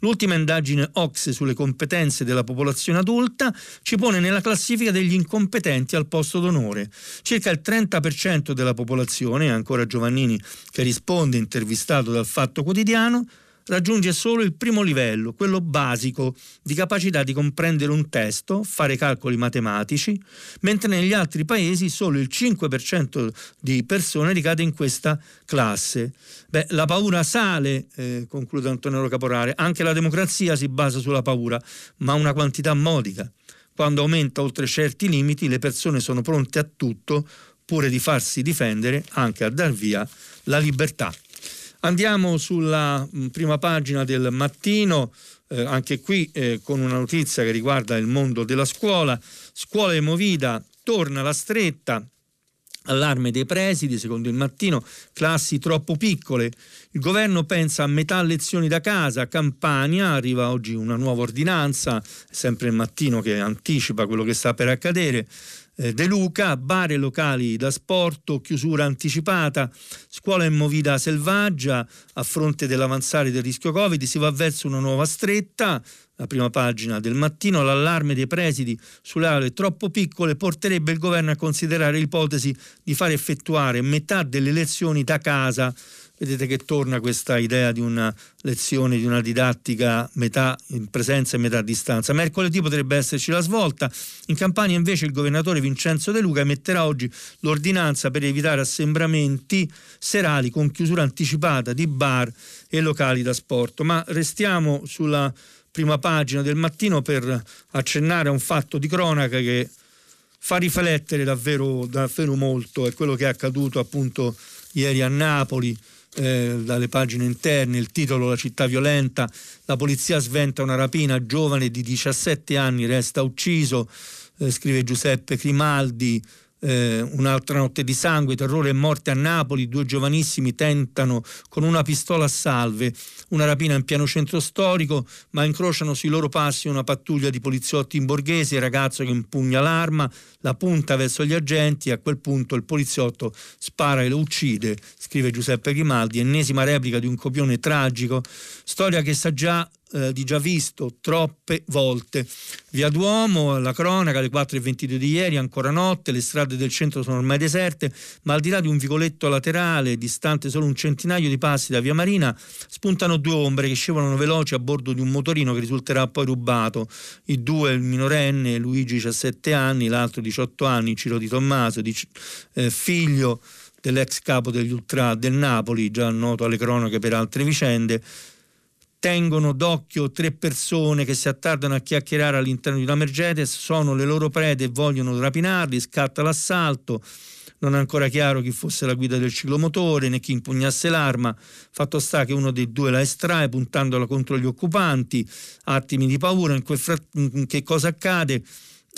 L'ultima indagine Ox sulle competenze della popolazione adulta ci pone nella classifica degli incompetenti al posto d'onore. Circa il 30% della popolazione, ancora Giovannini che risponde intervistato dal Fatto Quotidiano, raggiunge solo il primo livello, quello basico, di capacità di comprendere un testo, fare calcoli matematici, mentre negli altri paesi solo il 5% di persone ricade in questa classe. Beh, la paura sale, eh, conclude Antonello Caporale, anche la democrazia si basa sulla paura, ma una quantità modica. Quando aumenta oltre certi limiti, le persone sono pronte a tutto, pure di farsi difendere, anche a dar via la libertà. Andiamo sulla mm, prima pagina del mattino, eh, anche qui eh, con una notizia che riguarda il mondo della scuola. Scuola Movida torna la stretta, allarme dei presidi, secondo il mattino, classi troppo piccole. Il governo pensa a metà lezioni da casa, Campania, arriva oggi una nuova ordinanza, sempre il mattino che anticipa quello che sta per accadere. Eh, De Luca, bar e locali da sport, chiusura anticipata, scuola in movida selvaggia, a fronte dell'avanzare del rischio Covid si va verso una nuova stretta, la prima pagina del mattino, l'allarme dei presidi sulle aule troppo piccole porterebbe il governo a considerare l'ipotesi di far effettuare metà delle lezioni da casa vedete che torna questa idea di una lezione, di una didattica metà in presenza e metà a distanza. Mercoledì potrebbe esserci la svolta. In Campania invece il governatore Vincenzo De Luca emetterà oggi l'ordinanza per evitare assembramenti serali con chiusura anticipata di bar e locali da sport. Ma restiamo sulla prima pagina del mattino per accennare a un fatto di cronaca che fa riflettere davvero, davvero molto. È quello che è accaduto appunto ieri a Napoli eh, dalle pagine interne, il titolo La città violenta, la polizia sventa una rapina, giovane di 17 anni resta ucciso, eh, scrive Giuseppe Grimaldi, eh, un'altra notte di sangue, terrore e morte a Napoli, due giovanissimi tentano con una pistola a salve. Una rapina in pieno centro storico, ma incrociano sui loro passi una pattuglia di poliziotti in borghese, il ragazzo che impugna l'arma, la punta verso gli agenti e a quel punto il poliziotto spara e lo uccide, scrive Giuseppe Grimaldi, ennesima replica di un copione tragico, storia che sa già eh, di già visto troppe volte. Via Duomo, la cronaca, alle 4.22 di ieri, ancora notte, le strade del centro sono ormai deserte, ma al di là di un vicoletto laterale, distante solo un centinaio di passi da Via Marina, spuntano due ombre che scivolano veloci a bordo di un motorino che risulterà poi rubato. I due, il minorenne, Luigi 17 anni, l'altro 18 anni, Ciro Di Tommaso, di, eh, figlio dell'ex capo degli Ultra del Napoli, già noto alle cronache per altre vicende, tengono d'occhio tre persone che si attardano a chiacchierare all'interno di una Mercedes, sono le loro prede e vogliono rapinarli, scatta l'assalto, non è ancora chiaro chi fosse la guida del ciclomotore né chi impugnasse l'arma, fatto sta che uno dei due la estrae puntandola contro gli occupanti, attimi di paura, in, frat- che cosa accade?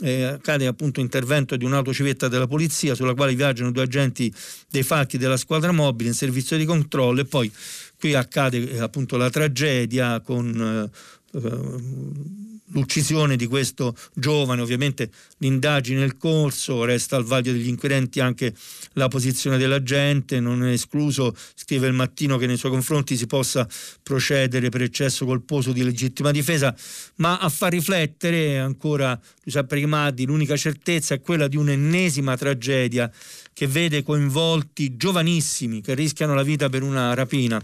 eh, accade appunto intervento di un'autocivetta della polizia sulla quale viaggiano due agenti dei falchi della squadra mobile in servizio di controllo e poi qui accade eh, appunto la tragedia con eh, eh l'uccisione di questo giovane, ovviamente l'indagine è il corso, resta al vaglio degli inquirenti anche la posizione della gente, non è escluso, scrive il mattino, che nei suoi confronti si possa procedere per eccesso colposo di legittima difesa, ma a far riflettere ancora Giuseppe Rimadi, l'unica certezza è quella di un'ennesima tragedia che vede coinvolti giovanissimi che rischiano la vita per una rapina.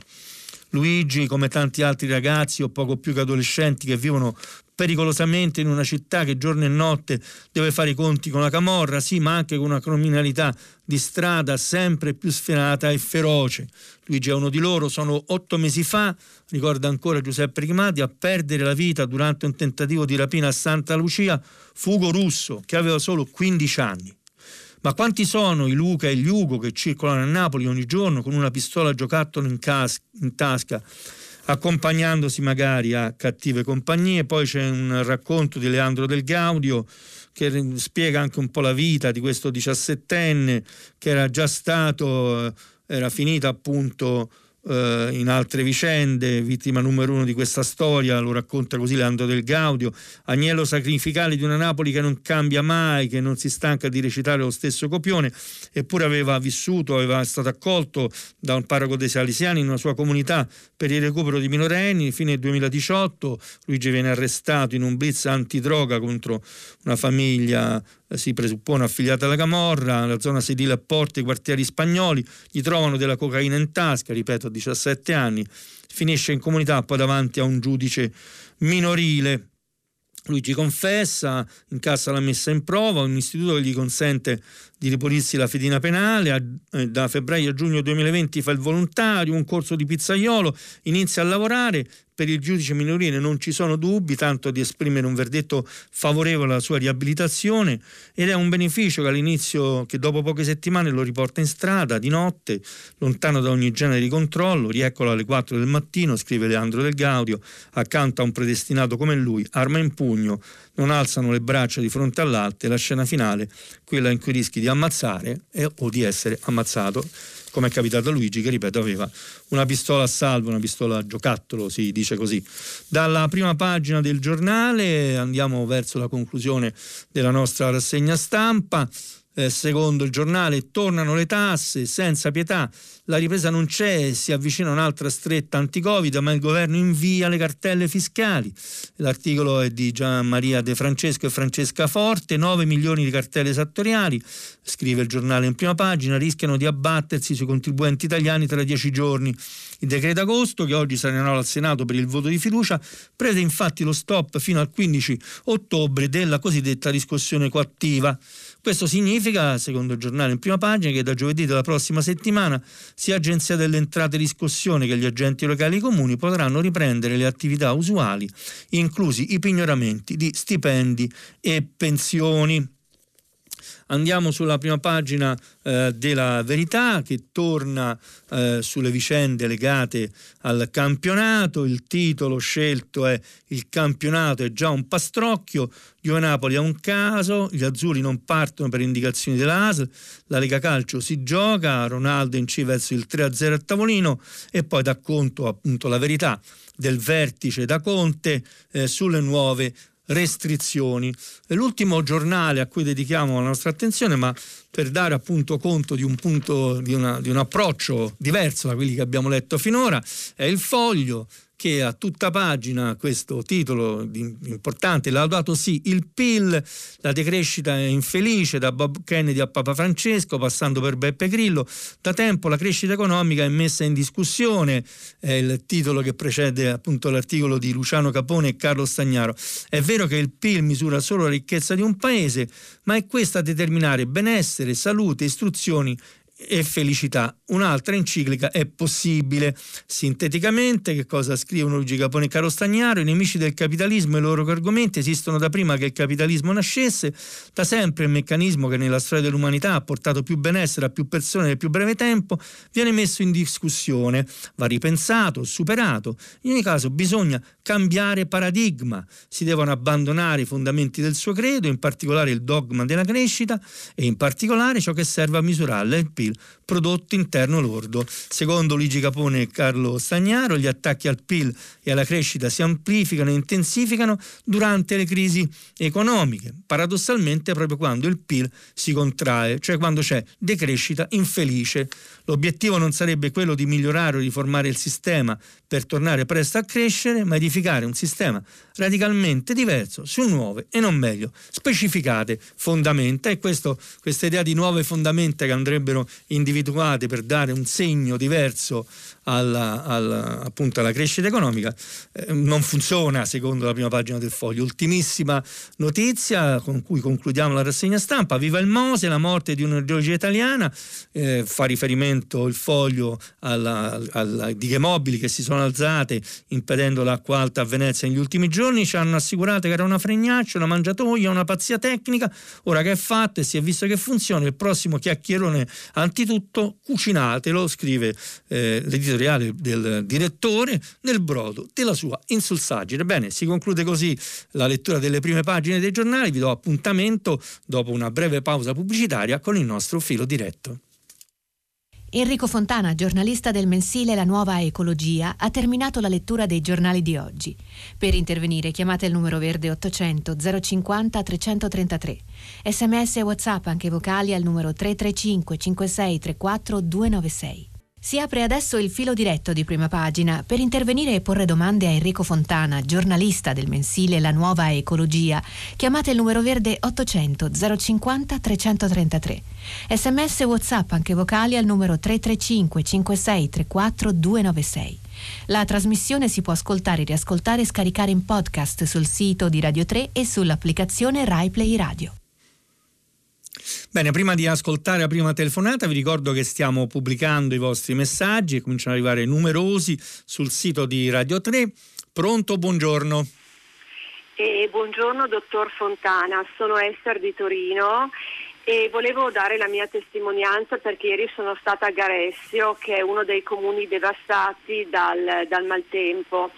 Luigi, come tanti altri ragazzi o poco più che adolescenti che vivono pericolosamente in una città che giorno e notte deve fare i conti con la camorra, sì, ma anche con una criminalità di strada sempre più sfrenata e feroce. Luigi è uno di loro, sono otto mesi fa, ricorda ancora Giuseppe Rimati, a perdere la vita durante un tentativo di rapina a Santa Lucia Fugo Russo, che aveva solo 15 anni. Ma quanti sono i Luca e gli Ugo che circolano a Napoli ogni giorno con una pistola giocattolo in, cas- in tasca, accompagnandosi magari a cattive compagnie? Poi c'è un racconto di Leandro Del Gaudio che spiega anche un po' la vita di questo diciassettenne che era già stato, eh, era finita appunto eh, in altre vicende, vittima numero uno di questa storia, lo racconta così Leandro del Gaudio, agnello sacrificale di una Napoli che non cambia mai, che non si stanca di recitare lo stesso copione, eppure aveva vissuto, aveva stato accolto da un parroco dei Salesiani in una sua comunità per il recupero di minorenni, fine 2018 Luigi viene arrestato in un blitz antidroga contro una famiglia si presuppone affiliata alla Camorra, la zona sedile a Porte, quartieri spagnoli, gli trovano della cocaina in tasca, ripeto, a 17 anni, finisce in comunità poi davanti a un giudice minorile. Luigi confessa, incassa la messa in prova, un istituto che gli consente di ripulirsi la fedina penale, eh, da febbraio a giugno 2020 fa il volontario, un corso di pizzaiolo, inizia a lavorare, per il giudice minorile non ci sono dubbi, tanto di esprimere un verdetto favorevole alla sua riabilitazione ed è un beneficio che all'inizio, che dopo poche settimane lo riporta in strada, di notte, lontano da ogni genere di controllo, rieccolo alle 4 del mattino, scrive Leandro Del Gaudio, accanto a un predestinato come lui, arma in pugno, non alzano le braccia di fronte all'alto e la scena finale, quella in cui rischi di ammazzare e, o di essere ammazzato come è capitato a Luigi che ripeto aveva una pistola a salvo, una pistola a giocattolo, si dice così. Dalla prima pagina del giornale andiamo verso la conclusione della nostra rassegna stampa. Eh, secondo il giornale tornano le tasse senza pietà, la ripresa non c'è, si avvicina un'altra stretta anti-Covid, ma il governo invia le cartelle fiscali. L'articolo è di Gian Maria De Francesco e Francesca Forte, 9 milioni di cartelle esattoriali, scrive il giornale in prima pagina, rischiano di abbattersi sui contribuenti italiani tra dieci giorni. Il decreto agosto, che oggi sarà in aula al Senato per il voto di fiducia, prevede infatti lo stop fino al 15 ottobre della cosiddetta riscossione coattiva. Questo significa, secondo il giornale in prima pagina, che da giovedì della prossima settimana sia Agenzia delle Entrate e Riscossione che gli agenti locali comuni potranno riprendere le attività usuali, inclusi i pignoramenti di stipendi e pensioni. Andiamo sulla prima pagina eh, della Verità che torna eh, sulle vicende legate al campionato. Il titolo scelto è Il campionato è già un pastrocchio. Juve Napoli è un caso, gli azzurri non partono per indicazioni dell'ASL, la Lega Calcio si gioca, Ronaldo in C verso il 3-0 a tavolino e poi dà conto appunto la verità del vertice da Conte eh, sulle nuove restrizioni. L'ultimo giornale a cui dedichiamo la nostra attenzione, ma per dare appunto conto di un, punto, di, una, di un approccio diverso da quelli che abbiamo letto finora, è il foglio che a tutta pagina questo titolo importante, Laudato sì, il PIL, la decrescita infelice da Bob Kennedy a Papa Francesco, passando per Beppe Grillo, da tempo la crescita economica è messa in discussione, è il titolo che precede appunto l'articolo di Luciano Capone e Carlo Stagnaro. È vero che il PIL misura solo la ricchezza di un paese, ma è questa a determinare benessere, salute, istruzioni e felicità. Un'altra enciclica è possibile. Sinteticamente, che cosa scrivono Luigi Capone e Caro Stagnaro? I nemici del capitalismo e i loro argomenti esistono da prima che il capitalismo nascesse, da sempre il meccanismo che nella storia dell'umanità ha portato più benessere a più persone nel più breve tempo viene messo in discussione, va ripensato, superato. In ogni caso bisogna cambiare paradigma, si devono abbandonare i fondamenti del suo credo, in particolare il dogma della crescita e in particolare ciò che serve a misurarla, il PIL, prodotto interno lordo. Secondo Luigi Capone e Carlo Stagnaro, gli attacchi al PIL e alla crescita si amplificano e intensificano durante le crisi economiche, paradossalmente proprio quando il PIL si contrae, cioè quando c'è decrescita infelice. L'obiettivo non sarebbe quello di migliorare o riformare il sistema per tornare presto a crescere, ma edificare un sistema radicalmente diverso su nuove e non meglio specificate fondamenta e questo, questa idea di nuove fondamenta che andrebbero individuate per dare un segno diverso alla, alla, appunto alla crescita economica. Eh, non funziona secondo la prima pagina del foglio. Ultimissima notizia con cui concludiamo la rassegna stampa, viva il Mose, la morte di un'orologia italiana, eh, fa riferimento il foglio alla, dighe mobili che si sono alzate impedendo l'acqua alta a Venezia negli ultimi giorni, ci hanno assicurato che era una fregnaccia, una mangiatoia, una pazzia tecnica, ora che è fatto e si è visto che funziona, il prossimo chiacchierone anzitutto cucinatelo, scrive eh, l'editore editoriale del direttore nel brodo della sua insulsaggine. Bene, si conclude così la lettura delle prime pagine dei giornali, vi do appuntamento dopo una breve pausa pubblicitaria con il nostro filo diretto. Enrico Fontana, giornalista del mensile La Nuova Ecologia, ha terminato la lettura dei giornali di oggi. Per intervenire chiamate il numero verde 800 050 333. Sms e WhatsApp anche vocali al numero 335 5634 296. Si apre adesso il filo diretto di prima pagina per intervenire e porre domande a Enrico Fontana, giornalista del mensile La Nuova Ecologia. Chiamate il numero verde 800 050 333. Sms WhatsApp anche vocali al numero 335 5634 296. La trasmissione si può ascoltare, riascoltare e scaricare in podcast sul sito di Radio 3 e sull'applicazione RaiPlay Radio. Bene, prima di ascoltare la prima telefonata vi ricordo che stiamo pubblicando i vostri messaggi e cominciano ad arrivare numerosi sul sito di Radio 3. Pronto, buongiorno. Eh, buongiorno dottor Fontana, sono Esther di Torino e volevo dare la mia testimonianza perché ieri sono stata a Garessio che è uno dei comuni devastati dal, dal maltempo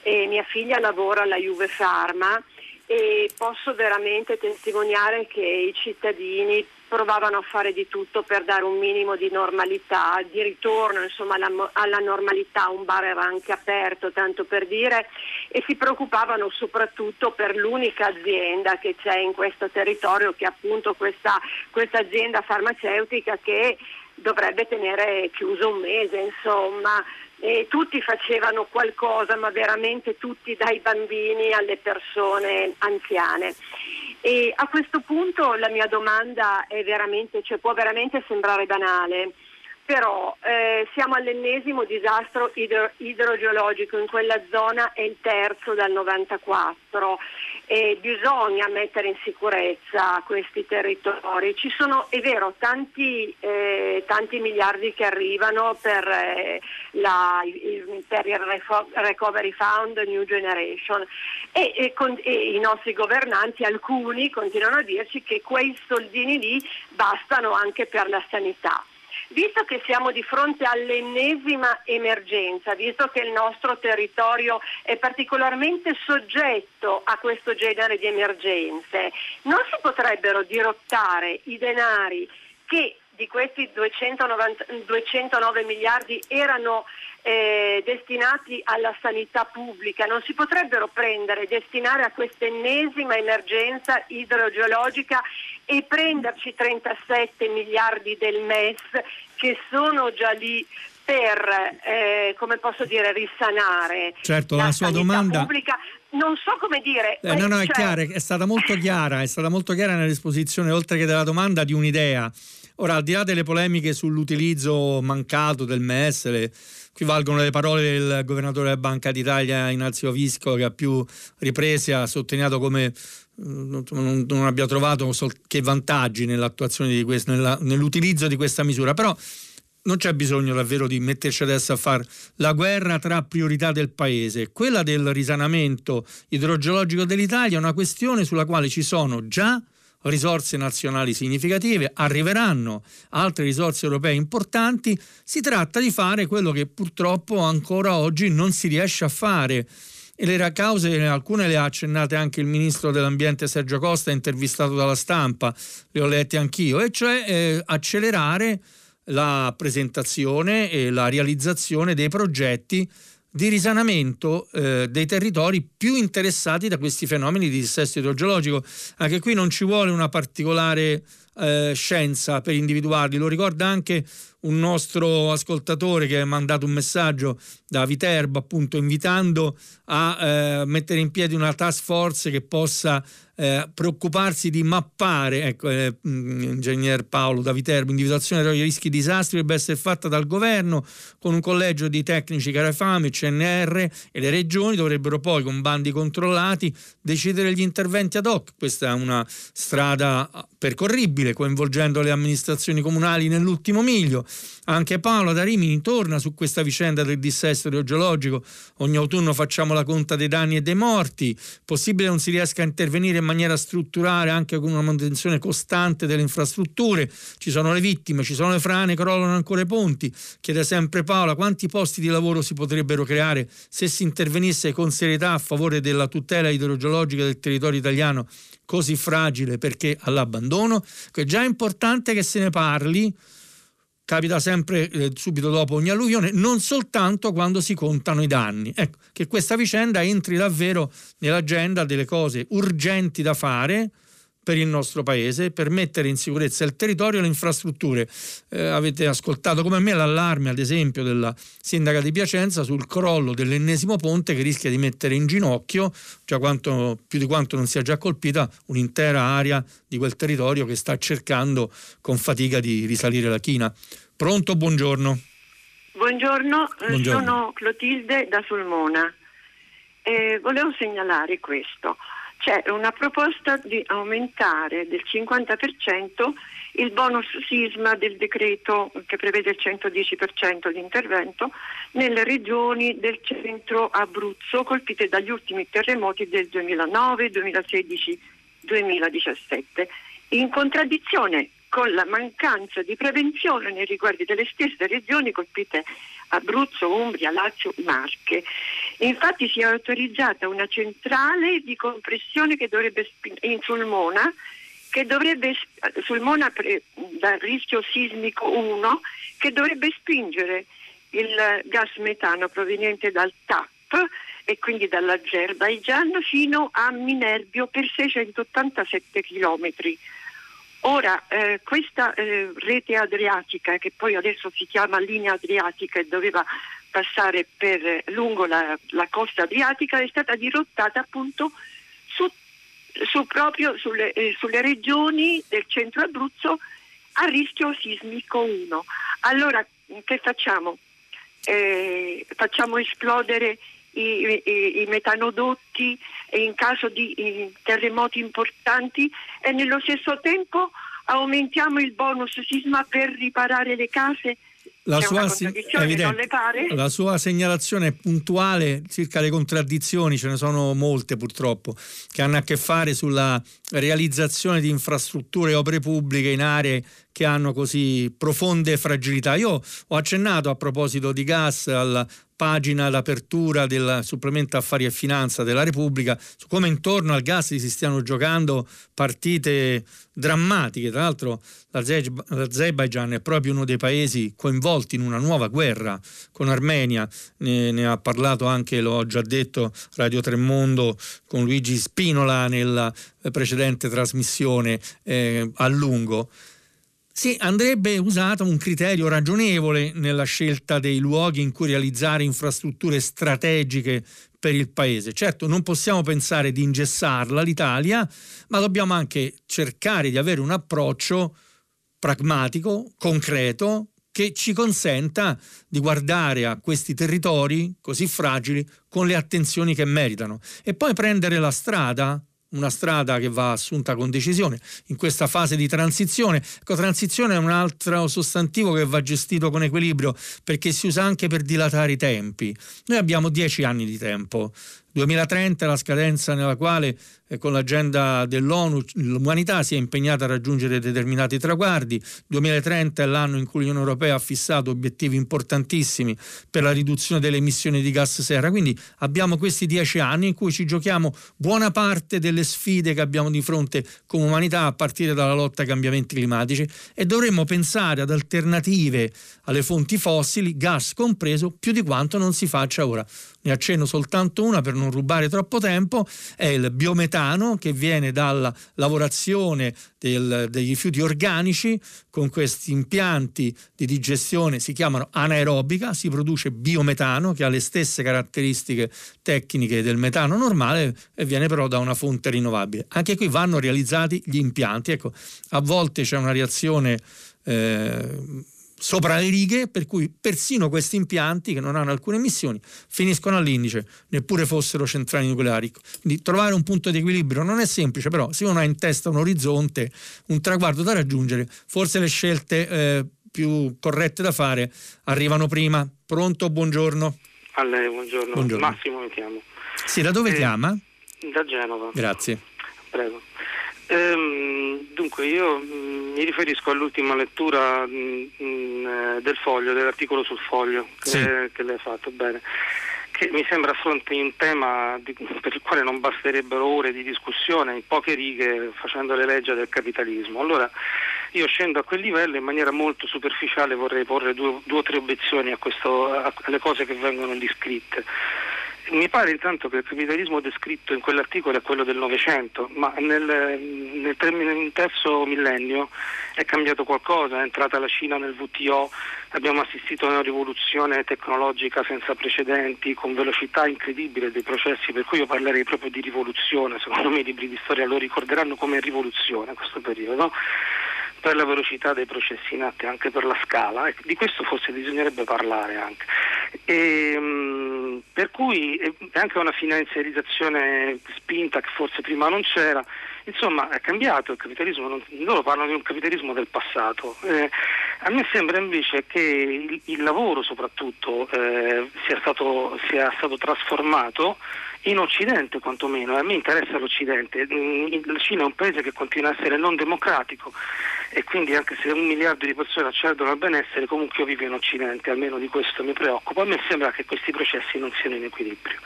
e mia figlia lavora alla Juve Pharma e posso veramente testimoniare che i cittadini provavano a fare di tutto per dare un minimo di normalità, di ritorno insomma, alla, alla, normalità, un bar era anche aperto tanto per dire e si preoccupavano soprattutto per l'unica azienda che c'è in questo territorio che è appunto questa, questa azienda farmaceutica che dovrebbe tenere chiuso un mese insomma e tutti facevano qualcosa, ma veramente tutti dai bambini alle persone anziane. E a questo punto la mia domanda è veramente, cioè può veramente sembrare banale, però eh, siamo all'ennesimo disastro idro- idrogeologico. In quella zona, è il terzo dal 94 e bisogna mettere in sicurezza questi territori. Ci sono, è vero, tanti, eh, tanti miliardi che arrivano per, eh, la, il, per, il, Recovery Fund New Generation e, e, con, e i nostri governanti, alcuni, continuano a dirci che quei soldini lì bastano anche per la sanità. Visto che siamo di fronte all'ennesima emergenza, visto che il nostro territorio è particolarmente soggetto a questo genere di emergenze, non si potrebbero dirottare i denari che di questi 290, 209 miliardi erano eh, destinati alla sanità pubblica, non si potrebbero prendere e destinare a questa ennesima emergenza idrogeologica e prenderci 37 miliardi del MES che sono già lì per, eh, come posso dire, risanare certo, la, la sua domanda... pubblica. Non so come dire. Eh, no, no, è cioè... chiaro, è stata molto chiara, è stata molto chiara nell'esposizione, oltre che della domanda, di un'idea. Ora, al di là delle polemiche sull'utilizzo mancato del MES, le, qui valgono le parole del governatore della Banca d'Italia Ignazio Visco che a più riprese ha sottolineato come mm, non, non abbia trovato che vantaggi di questo, nella, nell'utilizzo di questa misura. Però non c'è bisogno davvero di metterci adesso a fare la guerra tra priorità del paese. Quella del risanamento idrogeologico dell'Italia è una questione sulla quale ci sono già risorse nazionali significative, arriveranno altre risorse europee importanti, si tratta di fare quello che purtroppo ancora oggi non si riesce a fare. E le cause, alcune le ha accennate anche il ministro dell'ambiente Sergio Costa, intervistato dalla stampa, le ho lette anch'io, e cioè eh, accelerare la presentazione e la realizzazione dei progetti di risanamento eh, dei territori più interessati da questi fenomeni di dissesto idrogeologico. Anche qui non ci vuole una particolare eh, scienza per individuarli, lo ricorda anche un nostro ascoltatore che ha mandato un messaggio da Viterbo appunto invitando a eh, mettere in piedi una task force che possa eh, preoccuparsi di mappare, ecco, eh, mm, ingegner Paolo da Viterbo, individuazione dei rischi di disastri dovrebbe essere fatta dal governo con un collegio di tecnici Carafame, CNR e le regioni dovrebbero poi con bandi controllati decidere gli interventi ad hoc. Questa è una strada percorribile coinvolgendo le amministrazioni comunali nell'ultimo miglio. Anche Paolo da Rimini torna su questa vicenda del dissesto idrogeologico. Ogni autunno facciamo la conta dei danni e dei morti. Possibile non si riesca a intervenire in maniera strutturale anche con una manutenzione costante delle infrastrutture. Ci sono le vittime, ci sono le frane, crollano ancora i ponti. Chiede sempre Paola quanti posti di lavoro si potrebbero creare se si intervenisse con serietà a favore della tutela idrogeologica del territorio italiano così fragile perché all'abbandono. È già importante che se ne parli capita sempre eh, subito dopo ogni alluvione, non soltanto quando si contano i danni. Ecco, che questa vicenda entri davvero nell'agenda delle cose urgenti da fare per il nostro paese, per mettere in sicurezza il territorio e le infrastrutture. Eh, avete ascoltato come me l'allarme, ad esempio, della sindaca di Piacenza sul crollo dell'ennesimo ponte che rischia di mettere in ginocchio, già quanto, più di quanto non sia già colpita, un'intera area di quel territorio che sta cercando con fatica di risalire la china. Pronto, buongiorno. Buongiorno, eh, buongiorno. sono Clotilde da Sulmona. Eh, volevo segnalare questo. C'è una proposta di aumentare del 50% il bonus sisma del decreto che prevede il 110% di intervento nelle regioni del centro Abruzzo colpite dagli ultimi terremoti del 2009, 2016, 2017, in contraddizione con la mancanza di prevenzione nei riguardi delle stesse regioni colpite Abruzzo, Umbria, Lazio, Marche. Infatti si è autorizzata una centrale di compressione che dovrebbe in Sulmona che dovrebbe Sulmona dal rischio sismico 1 che dovrebbe spingere il gas metano proveniente dal TAP e quindi dall'Azerbaigian fino a Minerbio per 687 chilometri Ora, eh, questa eh, rete adriatica, che poi adesso si chiama linea adriatica e doveva passare per, eh, lungo la, la, costa adriatica, è stata dirottata appunto su, su proprio sulle, eh, sulle, regioni del centro Abruzzo a rischio sismico 1. Allora, che facciamo? Eh, facciamo esplodere i, i, i metanodotti in caso di in terremoti importanti e nello stesso tempo aumentiamo il bonus sisma per riparare le case. La sua, la sua, segnalazione è puntuale circa le contraddizioni, ce ne sono molte purtroppo, che hanno a che fare sulla realizzazione di infrastrutture e opere pubbliche in aree che hanno così profonde fragilità. Io ho accennato a proposito di gas alla pagina d'apertura del supplemento Affari e Finanza della Repubblica su come intorno al gas si stiano giocando partite drammatiche. Tra l'altro l'Azerbaijan è proprio uno dei paesi coinvolti in una nuova guerra con Armenia, ne, ne ha parlato anche, l'ho già detto, Radio Tremondo con Luigi Spinola nella precedente trasmissione eh, a lungo. Sì, andrebbe usato un criterio ragionevole nella scelta dei luoghi in cui realizzare infrastrutture strategiche per il paese. Certo, non possiamo pensare di ingessarla l'Italia, ma dobbiamo anche cercare di avere un approccio pragmatico, concreto, che ci consenta di guardare a questi territori così fragili con le attenzioni che meritano e poi prendere la strada una strada che va assunta con decisione in questa fase di transizione. Ecco, transizione è un altro sostantivo che va gestito con equilibrio perché si usa anche per dilatare i tempi. Noi abbiamo dieci anni di tempo 2030 è la scadenza nella quale eh, con l'agenda dell'ONU l'umanità si è impegnata a raggiungere determinati traguardi. 2030 è l'anno in cui l'Unione Europea ha fissato obiettivi importantissimi per la riduzione delle emissioni di gas serra. Quindi abbiamo questi dieci anni in cui ci giochiamo buona parte delle sfide che abbiamo di fronte come umanità a partire dalla lotta ai cambiamenti climatici e dovremmo pensare ad alternative alle fonti fossili, gas compreso, più di quanto non si faccia ora ne accenno soltanto una per non rubare troppo tempo, è il biometano che viene dalla lavorazione del, dei rifiuti organici con questi impianti di digestione, si chiamano anaerobica, si produce biometano che ha le stesse caratteristiche tecniche del metano normale e viene però da una fonte rinnovabile. Anche qui vanno realizzati gli impianti, ecco, a volte c'è una reazione eh, sopra le righe, per cui persino questi impianti che non hanno alcune emissioni finiscono all'indice, neppure fossero centrali nucleari. Quindi trovare un punto di equilibrio non è semplice, però se uno ha in testa un orizzonte, un traguardo da raggiungere, forse le scelte eh, più corrette da fare arrivano prima. Pronto? Buongiorno. A lei, buongiorno. buongiorno. Massimo mi chiamo. Sì, da dove eh, chiama? Da Genova. Grazie. Prego. Ehm, dunque io mh, mi riferisco all'ultima lettura mh, mh, del foglio, dell'articolo sul foglio che, sì. che lei ha fatto bene che mi sembra affronti un tema di, per il quale non basterebbero ore di discussione in poche righe facendo le leggi del capitalismo. Allora io scendo a quel livello in maniera molto superficiale vorrei porre due, due o tre obiezioni a questo, a, alle cose che vengono lì scritte. Mi pare intanto che il capitalismo descritto in quell'articolo è quello del Novecento, ma nel, nel, nel, terzo millennio è cambiato qualcosa, è entrata la Cina nel WTO, abbiamo assistito a una rivoluzione tecnologica senza precedenti, con velocità incredibile dei processi, per cui io parlerei proprio di rivoluzione, secondo me i libri di storia lo ricorderanno come rivoluzione questo periodo per la velocità dei processi in atto e anche per la scala, di questo forse bisognerebbe parlare anche. E, ehm, per cui è anche una finanziarizzazione spinta che forse prima non c'era, insomma è cambiato il capitalismo, loro parlano di un capitalismo del passato. Eh, a me sembra invece che il, il lavoro soprattutto eh, sia, stato, sia stato trasformato in Occidente quantomeno, a me interessa l'Occidente, mm, la Cina è un paese che continua a essere non democratico e quindi anche se un miliardo di persone accedono al benessere comunque io vivo in Occidente, almeno di questo mi preoccupo, a me sembra che questi processi non siano in equilibrio.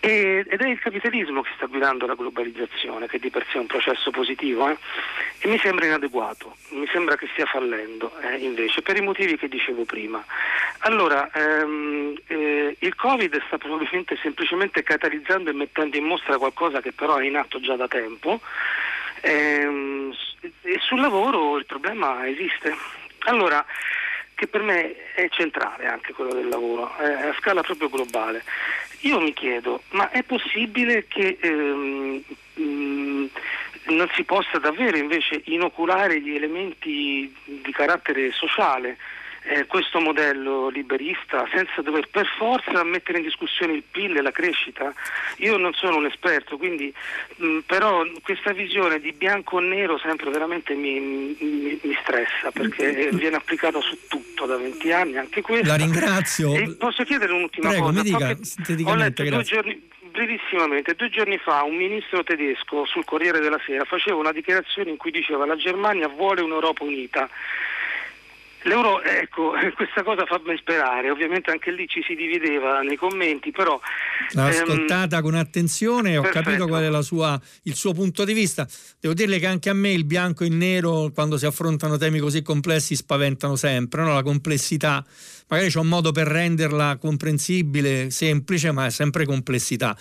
Ed è il capitalismo che sta guidando la globalizzazione, che di per sé è un processo positivo, eh? e mi sembra inadeguato, mi sembra che stia fallendo eh, invece, per i motivi che dicevo prima. Allora, ehm, eh, il Covid sta probabilmente semplicemente catalizzando e mettendo in mostra qualcosa che però è in atto già da tempo, ehm, e sul lavoro il problema esiste. Allora, che per me è centrale anche quello del lavoro, è a scala proprio globale. Io mi chiedo, ma è possibile che ehm, mh, non si possa davvero invece inoculare gli elementi di carattere sociale eh, questo modello liberista senza dover per forza mettere in discussione il PIL e la crescita? Io non sono un esperto, quindi mh, però questa visione di bianco o nero sempre veramente mi, mi, mi stressa perché viene applicata su tutto da 20 anni, anche questo. La ringrazio. E posso chiedere un'ultima Prego, cosa? Mi dica, ho letto due giorni brevissimamente, due giorni fa un ministro tedesco sul Corriere della Sera faceva una dichiarazione in cui diceva la Germania vuole un'Europa unita. L'euro, ecco, (laughs) questa cosa fa ben sperare, ovviamente anche lì ci si divideva nei commenti, però... L'ho ehm, ascoltata con attenzione e ho perfetto. capito qual è sua, il suo punto di vista. Devo dirle che anche a me il bianco e il nero, quando si affrontano temi così complessi, spaventano sempre, no? la complessità. Magari c'è un modo per renderla comprensibile, semplice, ma è sempre complessità.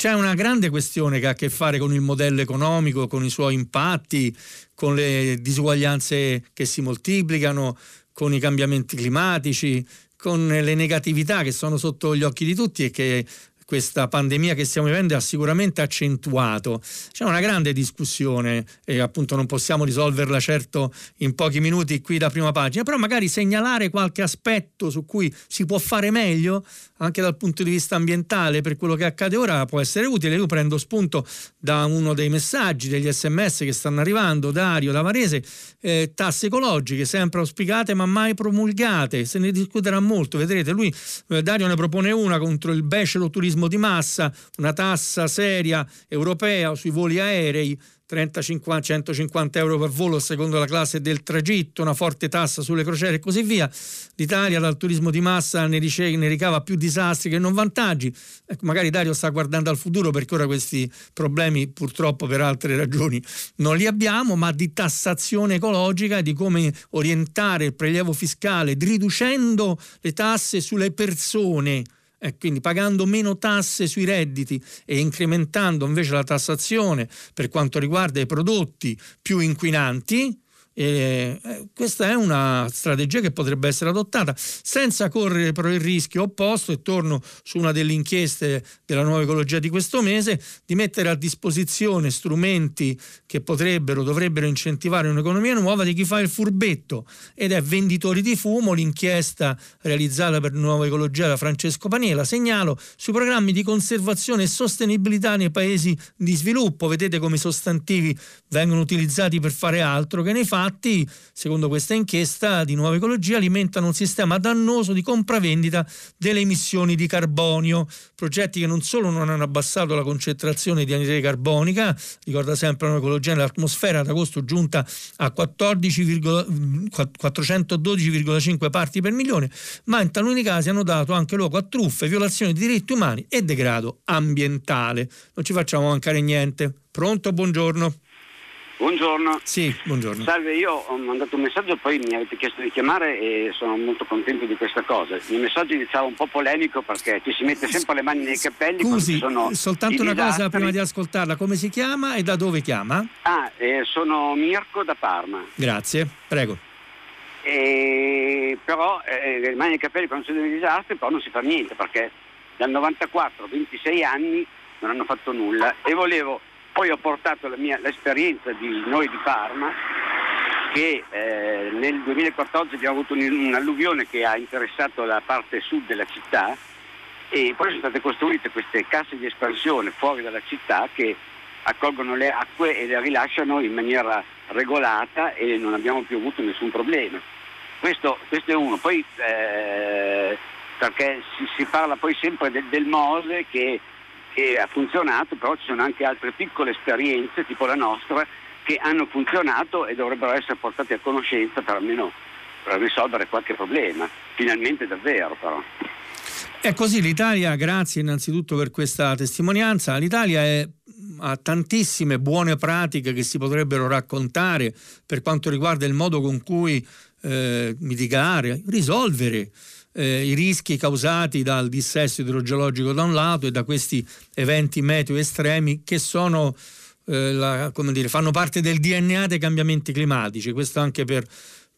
C'è una grande questione che ha a che fare con il modello economico, con i suoi impatti, con le disuguaglianze che si moltiplicano, con i cambiamenti climatici, con le negatività che sono sotto gli occhi di tutti e che questa pandemia che stiamo vivendo ha sicuramente accentuato. C'è una grande discussione e appunto non possiamo risolverla certo in pochi minuti qui da prima pagina, però magari segnalare qualche aspetto su cui si può fare meglio anche dal punto di vista ambientale per quello che accade ora può essere utile. Io prendo spunto da uno dei messaggi, degli sms che stanno arrivando, Dario da Varese, eh, tasse ecologiche sempre auspicate ma mai promulgate, se ne discuterà molto, vedrete, lui eh, Dario ne propone una contro il becero turismo turismo di massa, una tassa seria europea sui voli aerei 30, 50, 150 euro per volo secondo la classe del tragitto, una forte tassa sulle crociere e così via. L'Italia dal turismo di massa ne, rice- ne ricava più disastri che non vantaggi. Ecco, magari Dario sta guardando al futuro perché ora questi problemi purtroppo per altre ragioni non li abbiamo, ma di tassazione ecologica, e di come orientare il prelievo fiscale riducendo le tasse sulle persone e quindi pagando meno tasse sui redditi e incrementando invece la tassazione per quanto riguarda i prodotti più inquinanti, eh, questa è una strategia che potrebbe essere adottata senza correre però il rischio opposto, e torno su una delle inchieste della nuova ecologia di questo mese, di mettere a disposizione strumenti che potrebbero, dovrebbero incentivare un'economia nuova di chi fa il furbetto ed è venditori di fumo, l'inchiesta realizzata per nuova ecologia da Francesco Paniela, segnalo sui programmi di conservazione e sostenibilità nei paesi di sviluppo, vedete come i sostantivi vengono utilizzati per fare altro che nei fatti infatti, secondo questa inchiesta di Nuova Ecologia, alimentano un sistema dannoso di compravendita delle emissioni di carbonio, progetti che non solo non hanno abbassato la concentrazione di anidride carbonica, ricorda sempre Nuova Ecologia nell'atmosfera ad agosto giunta a 412,5 parti per milione, ma in taluni casi hanno dato anche luogo a truffe, violazioni di diritti umani e degrado ambientale. Non ci facciamo mancare niente. Pronto? Buongiorno. Buongiorno. Sì, buongiorno. Salve, io ho mandato un messaggio, poi mi avete chiesto di chiamare e sono molto contento di questa cosa. Il messaggio iniziava un po' polemico perché ci si mette sempre le mani nei capelli. Scusi, soltanto una disastri. cosa prima di ascoltarla, come si chiama e da dove chiama? Ah, eh, sono Mirko da Parma. Grazie, prego. E, però eh, le mani nei capelli quando sono dei disastri, però non si fa niente perché dal 94 26 anni non hanno fatto nulla e volevo poi ho portato la mia, l'esperienza di noi di Parma che eh, nel 2014 abbiamo avuto un'alluvione che ha interessato la parte sud della città e poi sono state costruite queste casse di espansione fuori dalla città che accolgono le acque e le rilasciano in maniera regolata e non abbiamo più avuto nessun problema. Questo, questo è uno. Poi eh, perché si, si, parla poi sempre del, del Mose che che ha funzionato, però ci sono anche altre piccole esperienze, tipo la nostra, che hanno funzionato e dovrebbero essere portate a conoscenza per almeno risolvere qualche problema, finalmente davvero però. È così, l'Italia, grazie innanzitutto per questa testimonianza, l'Italia è, ha tantissime buone pratiche che si potrebbero raccontare per quanto riguarda il modo con cui eh, mitigare, risolvere eh, i rischi causati dal dissesto idrogeologico da un lato e da questi eventi meteo estremi che sono, eh, la, dire, fanno parte del DNA dei cambiamenti climatici. Questo anche per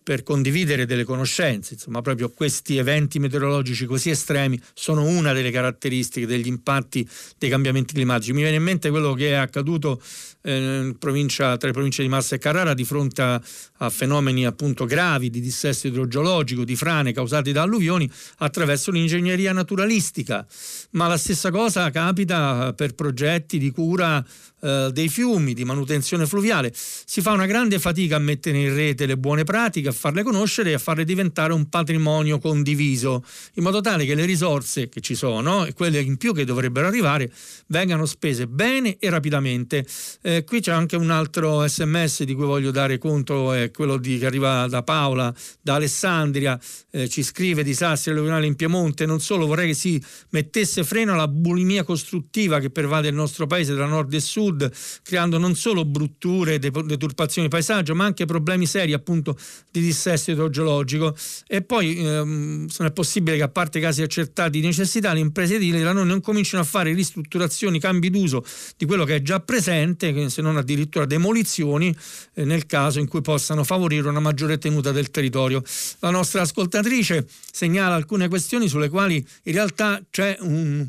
per condividere delle conoscenze, insomma proprio questi eventi meteorologici così estremi sono una delle caratteristiche degli impatti dei cambiamenti climatici. Mi viene in mente quello che è accaduto eh, tra le province di Massa e Carrara di fronte a, a, fenomeni appunto gravi di dissesto idrogeologico, di frane causate da alluvioni attraverso l'ingegneria naturalistica, ma la stessa cosa capita per progetti di cura eh, dei fiumi, di manutenzione fluviale. Si fa una grande fatica a mettere in rete le buone pratiche, a farle conoscere e a farle diventare un patrimonio condiviso, in modo tale che le risorse che ci sono e quelle in più che dovrebbero arrivare vengano spese bene e rapidamente. Eh, qui c'è anche un altro sms di cui voglio dare conto, è quello di, che arriva da Paola, da Alessandria, eh, ci scrive disastri alluvionali in Piemonte, non solo vorrei che si mettesse freno alla bulimia costruttiva che pervade il nostro paese tra nord e sud, sud, creando non solo brutture, deturpazioni di paesaggio, ma anche problemi seri appunto di dissesto idrogeologico. E poi ehm, non è possibile che a parte casi accertati di necessità, le imprese edili da noi non cominciano a fare ristrutturazioni, cambi d'uso di quello che è già presente, se non addirittura demolizioni, eh, nel caso in cui possano favorire una maggiore tenuta del territorio. La nostra ascoltatrice segnala alcune questioni sulle quali in realtà c'è un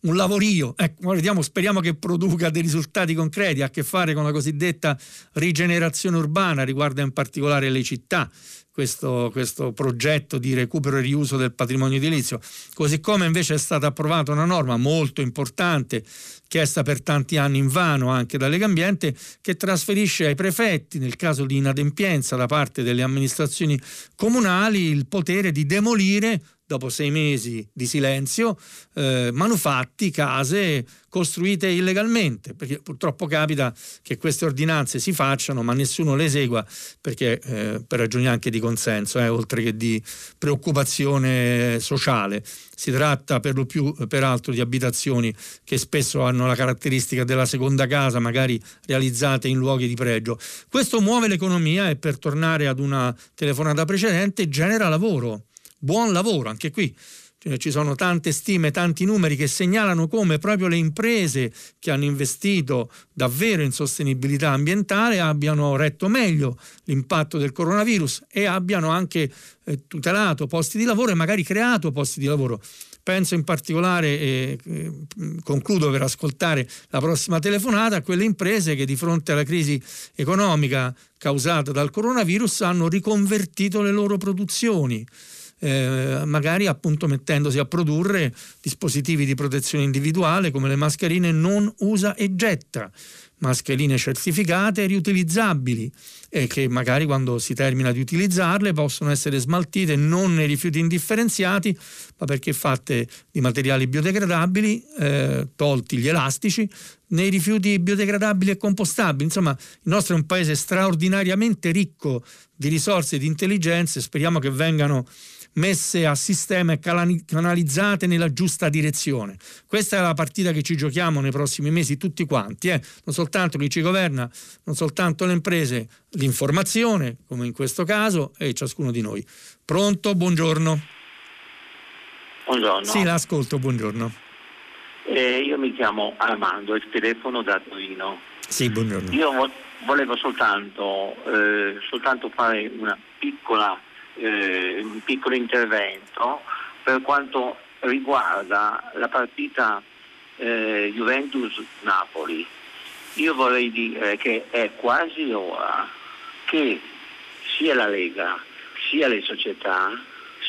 un lavorio, ecco, vediamo, speriamo che produca dei risultati concreti, ha a che fare con la cosiddetta rigenerazione urbana, riguarda in particolare le città, questo, questo, progetto di recupero e riuso del patrimonio edilizio, così come invece è stata approvata una norma molto importante, chiesta per tanti anni in vano anche da Ambiente, che trasferisce ai prefetti, nel caso di inadempienza da parte delle amministrazioni comunali, il potere di demolire dopo sei mesi di silenzio, eh, manufatti, case costruite illegalmente, perché purtroppo capita che queste ordinanze si facciano ma nessuno le esegua perché eh, per ragioni anche di consenso, eh, oltre che di preoccupazione sociale. Si tratta per lo più peraltro di abitazioni che spesso hanno la caratteristica della seconda casa, magari realizzate in luoghi di pregio. Questo muove l'economia e per tornare ad una telefonata precedente genera lavoro buon lavoro, anche qui cioè, ci sono tante stime, tanti numeri che segnalano come proprio le imprese che hanno investito davvero in sostenibilità ambientale abbiano retto meglio l'impatto del coronavirus e abbiano anche eh, tutelato posti di lavoro e magari creato posti di lavoro. Penso in particolare, e eh, concludo per ascoltare la prossima telefonata, a quelle imprese che di fronte alla crisi economica causata dal coronavirus hanno riconvertito le loro produzioni eh, magari appunto mettendosi a produrre dispositivi di protezione individuale come le mascherine non usa e getta mascherine certificate e riutilizzabili e che magari quando si termina di utilizzarle possono essere smaltite non nei rifiuti indifferenziati ma perché fatte di materiali biodegradabili eh, tolti gli elastici nei rifiuti biodegradabili e compostabili. Insomma il nostro è un paese straordinariamente ricco di risorse e di intelligenze speriamo che vengano messe a sistema e canalizzate nella giusta direzione. Questa è la partita che ci giochiamo nei prossimi mesi tutti quanti, eh? non soltanto chi ci governa, non soltanto le imprese, l'informazione, come in questo caso, e ciascuno di noi. Pronto? Buongiorno. Buongiorno. Sì, l'ascolto, buongiorno. Eh, io mi chiamo Armando, il telefono da Torino. Sì, buongiorno. Io vo- volevo soltanto, eh, soltanto fare piccola, eh, un piccolo intervento per quanto riguarda la partita eh, Juventus-Napoli. Io vorrei dire che è quasi ora che sia la Lega sia le società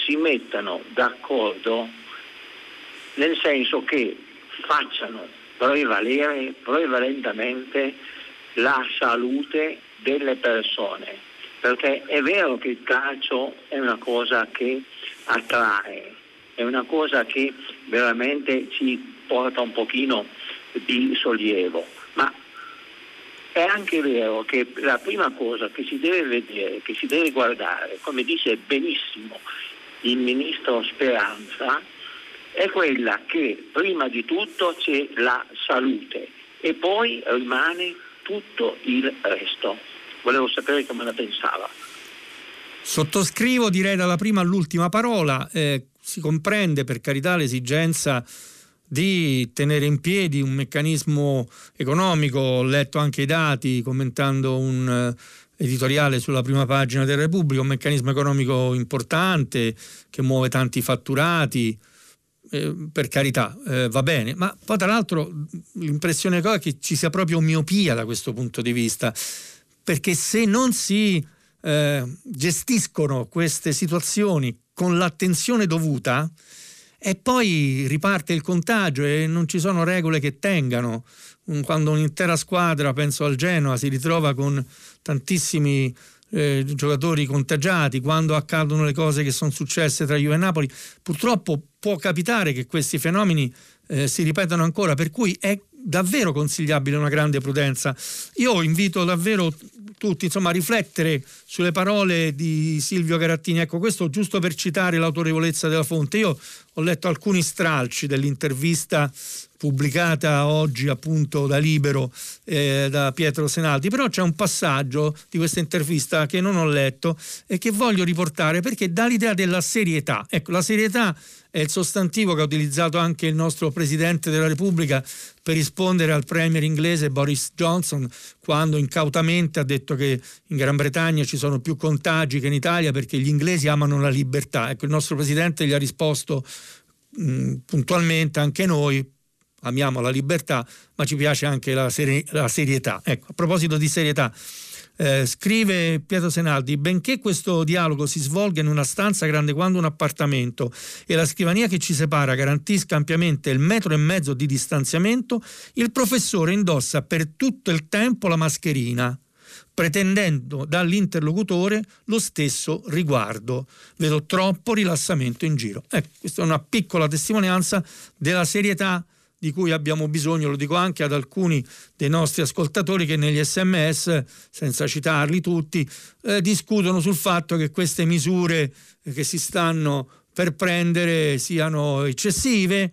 si mettano d'accordo nel senso che facciano prevalere prevalentemente la salute delle persone, perché è vero che il calcio è una cosa che attrae, è una cosa che veramente ci porta un pochino di sollievo, ma è anche vero che la prima cosa che si deve vedere, che si deve guardare, come dice benissimo il ministro Speranza, è quella che prima di tutto c'è la salute e poi rimane tutto il resto. Volevo sapere come la pensava. Sottoscrivo, direi dalla prima all'ultima parola, eh, si comprende per carità l'esigenza di tenere in piedi un meccanismo economico, ho letto anche i dati commentando un editoriale sulla prima pagina del Repubblica, un meccanismo economico importante che muove tanti fatturati, eh, per carità, eh, va bene, ma poi tra l'altro l'impressione è che ci sia proprio miopia da questo punto di vista, perché se non si eh, gestiscono queste situazioni con l'attenzione dovuta, e poi riparte il contagio e non ci sono regole che tengano. Quando un'intera squadra, penso al Genoa, si ritrova con tantissimi eh, giocatori contagiati, quando accadono le cose che sono successe tra Juve e Napoli, purtroppo può capitare che questi fenomeni eh, si ripetano ancora, per cui è davvero consigliabile una grande prudenza. Io invito davvero tutti insomma, a riflettere sulle parole di Silvio Carattini. Ecco, questo giusto per citare l'autorevolezza della fonte. Io ho letto alcuni stralci dell'intervista pubblicata oggi appunto da Libero eh, da Pietro Senaldi, però c'è un passaggio di questa intervista che non ho letto e che voglio riportare perché dà l'idea della serietà. Ecco, la serietà è il sostantivo che ha utilizzato anche il nostro Presidente della Repubblica per rispondere al Premier inglese Boris Johnson quando incautamente ha detto che in Gran Bretagna ci sono più contagi che in Italia perché gli inglesi amano la libertà. Ecco, il nostro Presidente gli ha risposto mh, puntualmente anche noi amiamo la libertà, ma ci piace anche la, seri- la serietà. Ecco, a proposito di serietà, eh, scrive Pietro Senaldi, benché questo dialogo si svolga in una stanza grande quanto un appartamento e la scrivania che ci separa garantisca ampiamente il metro e mezzo di distanziamento, il professore indossa per tutto il tempo la mascherina pretendendo dall'interlocutore lo stesso riguardo. Vedo troppo rilassamento in giro. Ecco, questa è una piccola testimonianza della serietà di cui abbiamo bisogno, lo dico anche ad alcuni dei nostri ascoltatori che negli sms, senza citarli tutti, eh, discutono sul fatto che queste misure che si stanno per prendere siano eccessive.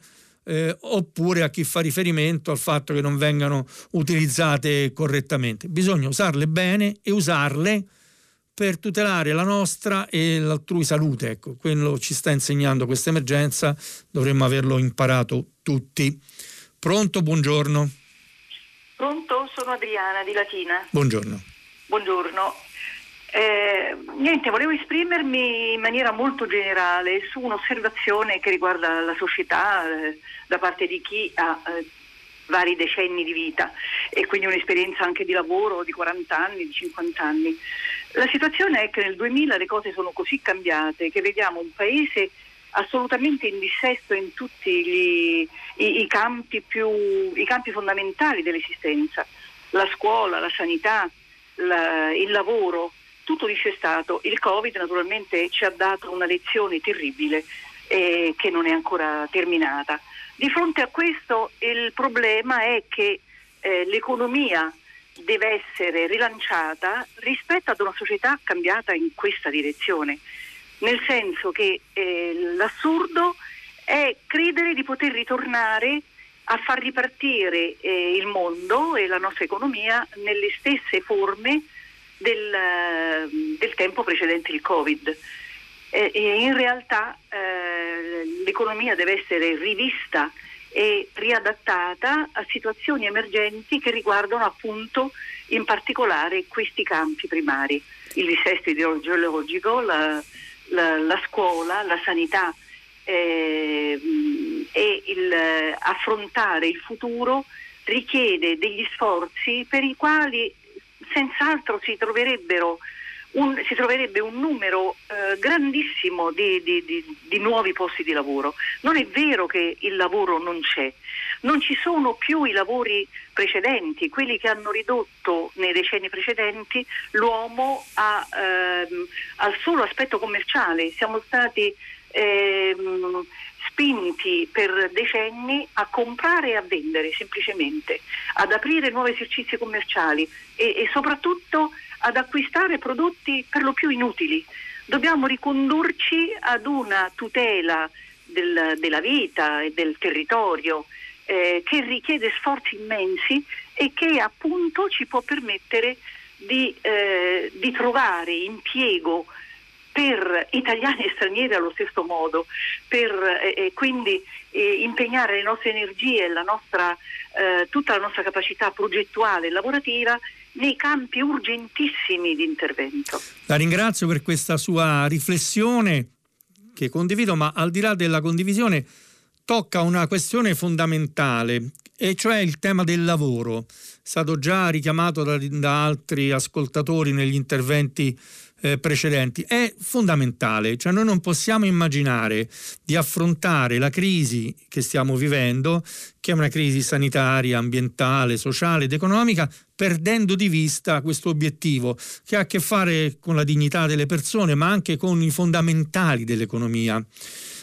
Eh, oppure a chi fa riferimento al fatto che non vengano utilizzate correttamente. Bisogna usarle bene e usarle per tutelare la nostra e l'altrui salute. Ecco, quello ci sta insegnando questa emergenza, dovremmo averlo imparato tutti. Pronto, buongiorno. Pronto, sono Adriana di Latina. Buongiorno. Buongiorno. Eh, niente, volevo esprimermi in maniera molto generale su un'osservazione che riguarda la società eh, da parte di chi ha eh, vari decenni di vita e quindi un'esperienza anche di lavoro di 40 anni, di 50 anni. La situazione è che nel 2000 le cose sono così cambiate che vediamo un paese assolutamente in dissesto in tutti gli, i, i, campi più, i, campi fondamentali dell'esistenza, la scuola, la sanità, la, il lavoro, tutto dissestato. Il Covid naturalmente ci ha dato una lezione terribile eh, che non è ancora terminata. Di fronte a questo il problema è che eh, l'economia deve essere rilanciata rispetto ad una società cambiata in questa direzione nel senso che eh, l'assurdo è credere di poter ritornare a far ripartire eh, il mondo e la nostra economia nelle stesse forme del, eh, del tempo precedente il Covid. Eh, in realtà eh, l'economia deve essere rivista e riadattata a situazioni emergenti che riguardano appunto in particolare questi campi primari, il dissesto idrogeologico, la, la, la scuola, la sanità eh, e il, affrontare il futuro richiede degli sforzi per i quali senz'altro si un, si troverebbe un numero eh, grandissimo di, di, di, di, nuovi posti di lavoro. Non è vero che il lavoro non c'è, non ci sono più i lavori precedenti, quelli che hanno ridotto nei decenni precedenti l'uomo a, ehm, al solo aspetto commerciale. Siamo stati ehm, spinti per decenni a comprare e a vendere semplicemente, ad aprire nuovi esercizi commerciali e, e soprattutto ad acquistare prodotti per lo più inutili. Dobbiamo ricondurci ad una tutela del, della vita e del territorio eh, che richiede sforzi immensi e che appunto ci può permettere di, eh, di trovare impiego per italiani e stranieri allo stesso modo, per eh, quindi eh, impegnare le nostre energie e la nostra, eh, tutta la nostra capacità progettuale e lavorativa nei campi urgentissimi di intervento. La ringrazio per questa sua riflessione che condivido, ma al di là della condivisione tocca una questione fondamentale, e cioè il tema del lavoro. È stato già richiamato da, da altri ascoltatori negli interventi eh, precedenti, è fondamentale, cioè noi non possiamo immaginare di affrontare la crisi che stiamo vivendo, che è una crisi sanitaria, ambientale, sociale ed economica, perdendo di vista questo obiettivo che ha a che fare con la dignità delle persone, ma anche con i fondamentali dell'economia.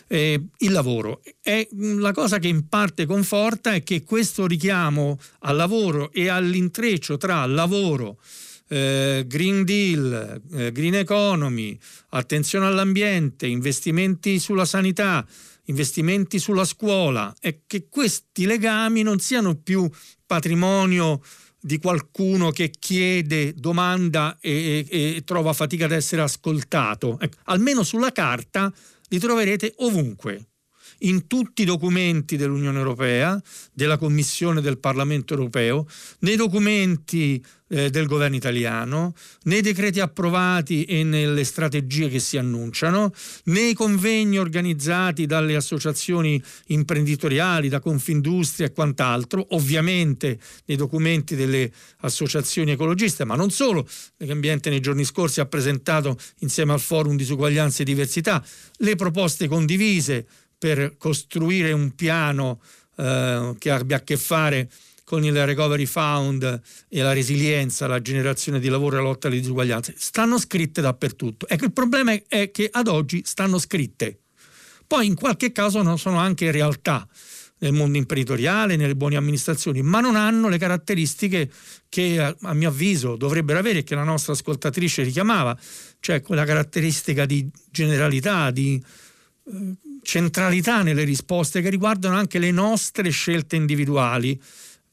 Eh, il lavoro. E la cosa che in parte conforta è che questo richiamo al lavoro e all'intreccio tra lavoro, eh, Green Deal, eh, Green Economy, attenzione all'ambiente, investimenti sulla sanità, investimenti sulla scuola e che questi legami non siano più patrimonio di qualcuno che chiede, domanda e, e, e trova fatica ad essere ascoltato. Ecco, almeno sulla carta li troverete ovunque in tutti i documenti dell'Unione Europea, della Commissione del Parlamento Europeo, nei documenti eh, del governo italiano, nei decreti approvati e nelle strategie che si annunciano, nei convegni organizzati dalle associazioni imprenditoriali, da Confindustria e quant'altro, ovviamente nei documenti delle associazioni ecologiste, ma non solo. L'ambiente nei giorni scorsi ha presentato insieme al Forum Disuguaglianza e Diversità le proposte condivise per costruire un piano eh, che abbia a che fare con il recovery fund e la resilienza, la generazione di lavoro e la lotta alle disuguaglianze, stanno scritte dappertutto. Ecco, il problema è che ad oggi stanno scritte. Poi in qualche caso non sono anche realtà nel mondo imprenditoriale, nelle buone amministrazioni, ma non hanno le caratteristiche che a, mio avviso dovrebbero avere e che la nostra ascoltatrice richiamava, cioè quella caratteristica di generalità, di eh, centralità nelle risposte che riguardano anche le nostre scelte individuali.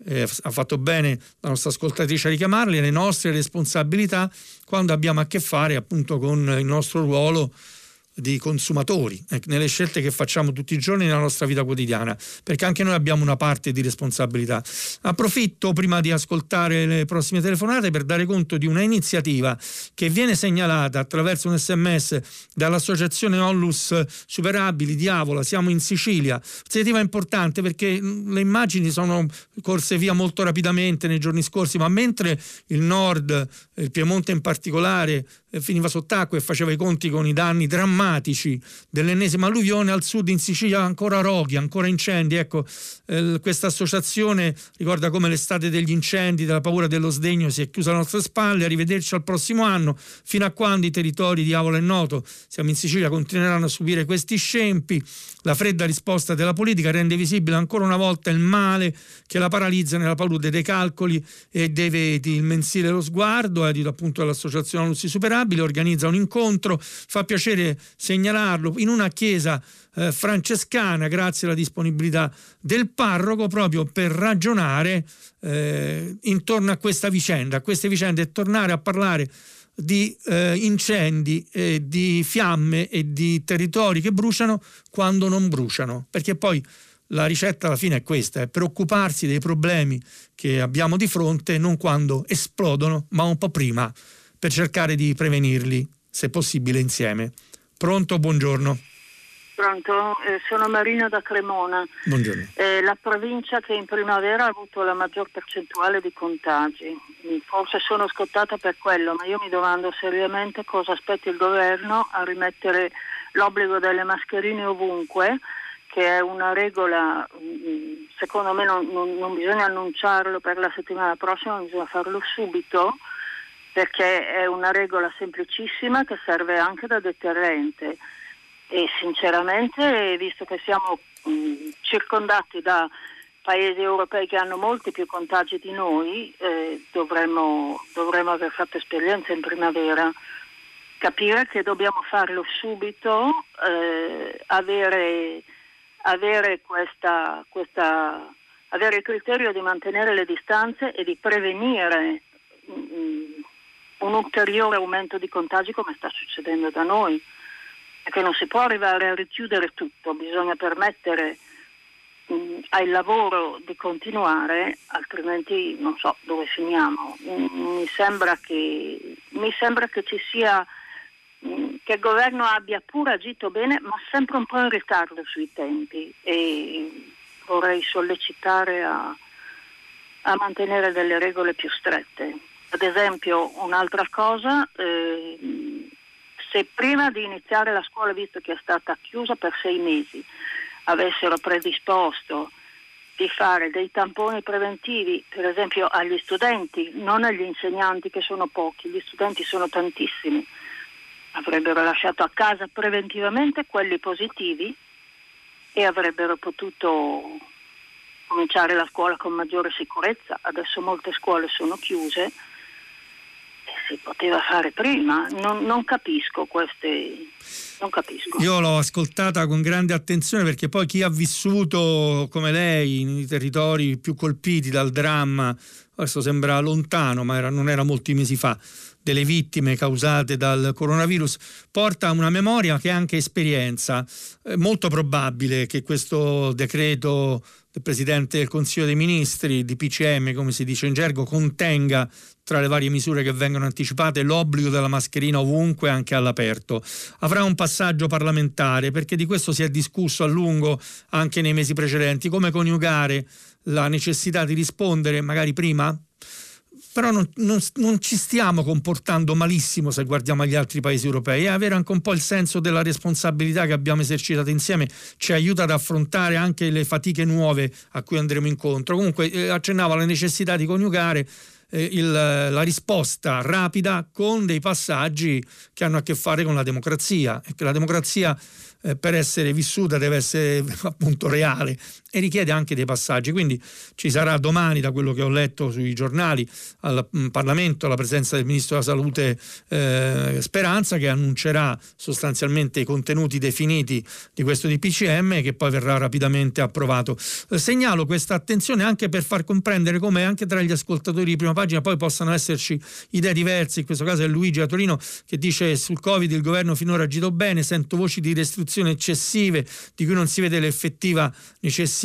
Eh, ha fatto bene la nostra ascoltatrice a richiamarle, le nostre responsabilità quando abbiamo a che fare appunto con il nostro ruolo di consumatori, eh, nelle scelte che facciamo tutti i giorni nella nostra vita quotidiana, perché anche noi abbiamo una parte di responsabilità. Approfitto prima di ascoltare le prossime telefonate per dare conto di una iniziativa che viene segnalata attraverso un sms dall'associazione Onlus Superabili di Avola, siamo in Sicilia, iniziativa importante perché le immagini sono corse via molto rapidamente nei giorni scorsi, ma mentre il nord, il Piemonte in particolare, finiva sott'acqua e faceva i conti con i danni drammatici dell'ennesima alluvione, al sud in Sicilia ancora roghi, ancora incendi. Ecco, eh, questa associazione ricorda come l'estate degli incendi, della paura dello sdegno si è chiusa alle nostre spalle, arrivederci al prossimo anno, fino a quando i territori di Avola e Noto, siamo in Sicilia, continueranno a subire questi scempi. La fredda risposta della politica rende visibile ancora una volta il male che la paralizza nella palude dei calcoli e dei veti. Il mensile Lo Sguardo, edito appunto dall'associazione Lussi Superati, responsabile, organizza un incontro, fa piacere segnalarlo, in una chiesa eh, francescana, grazie alla disponibilità del parroco, proprio per ragionare eh, intorno a questa vicenda, a queste vicende e tornare a parlare di eh, incendi, eh, di fiamme e di territori che bruciano quando non bruciano, perché poi la ricetta alla fine è questa, è preoccuparsi dei problemi che abbiamo di fronte non quando esplodono, ma un po' prima, per cercare di prevenirli, se possibile, insieme. Pronto, buongiorno. Pronto, eh, sono Marina da Cremona. Buongiorno. Eh, la provincia che in primavera ha avuto la maggior percentuale di contagi. Forse sono scottata per quello, ma io mi domando seriamente cosa aspetti il governo a rimettere l'obbligo delle mascherine ovunque, che è una regola, mm, secondo me non, non, non bisogna annunciarlo per la settimana prossima, bisogna farlo subito perché è una regola semplicissima che serve anche da deterrente e sinceramente, visto che siamo mh, circondati da paesi europei che hanno molti più contagi di noi, eh, dovremmo, dovremmo aver fatto esperienza in primavera. Capire che dobbiamo farlo subito, eh, avere, avere, questa, questa, avere, il criterio di mantenere le distanze e di prevenire mh, un ulteriore aumento di contagi come sta succedendo da noi perché non si può arrivare a richiudere tutto, bisogna permettere mh, al lavoro di continuare, altrimenti non so dove finiamo. mi, sembra che, mi sembra che ci sia che il governo abbia pure agito bene, ma sempre un po' in ritardo sui tempi e vorrei sollecitare a, a mantenere delle regole più strette. Ad esempio, un'altra cosa, eh, se prima di iniziare la scuola, visto che è stata chiusa per sei mesi, avessero predisposto di fare dei tamponi preventivi, per esempio agli studenti, non agli insegnanti che sono pochi, gli studenti sono tantissimi, avrebbero lasciato a casa preventivamente quelli positivi e avrebbero potuto cominciare la scuola con maggiore sicurezza. Adesso molte scuole sono chiuse si poteva fare prima. Non, non, capisco queste. Non capisco. Io l'ho ascoltata con grande attenzione perché poi chi ha vissuto come lei nei territori più colpiti dal dramma, adesso sembra lontano, ma era, non era molti mesi fa, delle vittime causate dal coronavirus, porta una memoria che è anche esperienza. È molto probabile che questo decreto del Presidente del Consiglio dei Ministri, di PCM, come si dice in gergo, contenga tra le varie misure che vengono anticipate l'obbligo della mascherina ovunque, anche all'aperto. Avrà un passaggio parlamentare perché di questo si è discusso a lungo anche nei mesi precedenti, come coniugare la necessità di rispondere magari prima però non, non, non, ci stiamo comportando malissimo se guardiamo agli altri paesi europei e avere anche un po' il senso della responsabilità che abbiamo esercitato insieme ci aiuta ad affrontare anche le fatiche nuove a cui andremo incontro. Comunque eh, accennavo alla necessità di coniugare eh, il, la risposta rapida con dei passaggi che hanno a che fare con la democrazia. E che la democrazia eh, per essere vissuta deve essere (laughs) appunto reale e richiede anche dei passaggi. Quindi ci sarà domani, da quello che ho letto sui giornali, al mm, Parlamento la presenza del Ministro della Salute eh, Speranza che annuncerà sostanzialmente i contenuti definiti di questo DPCM che poi verrà rapidamente approvato. Eh, segnalo questa attenzione anche per far comprendere come anche tra gli ascoltatori di prima pagina poi possano esserci idee diverse, in questo caso è Luigi a Torino che dice sul Covid il governo finora ha agito bene, sento voci di restrizioni eccessive di cui non si vede l'effettiva necessità,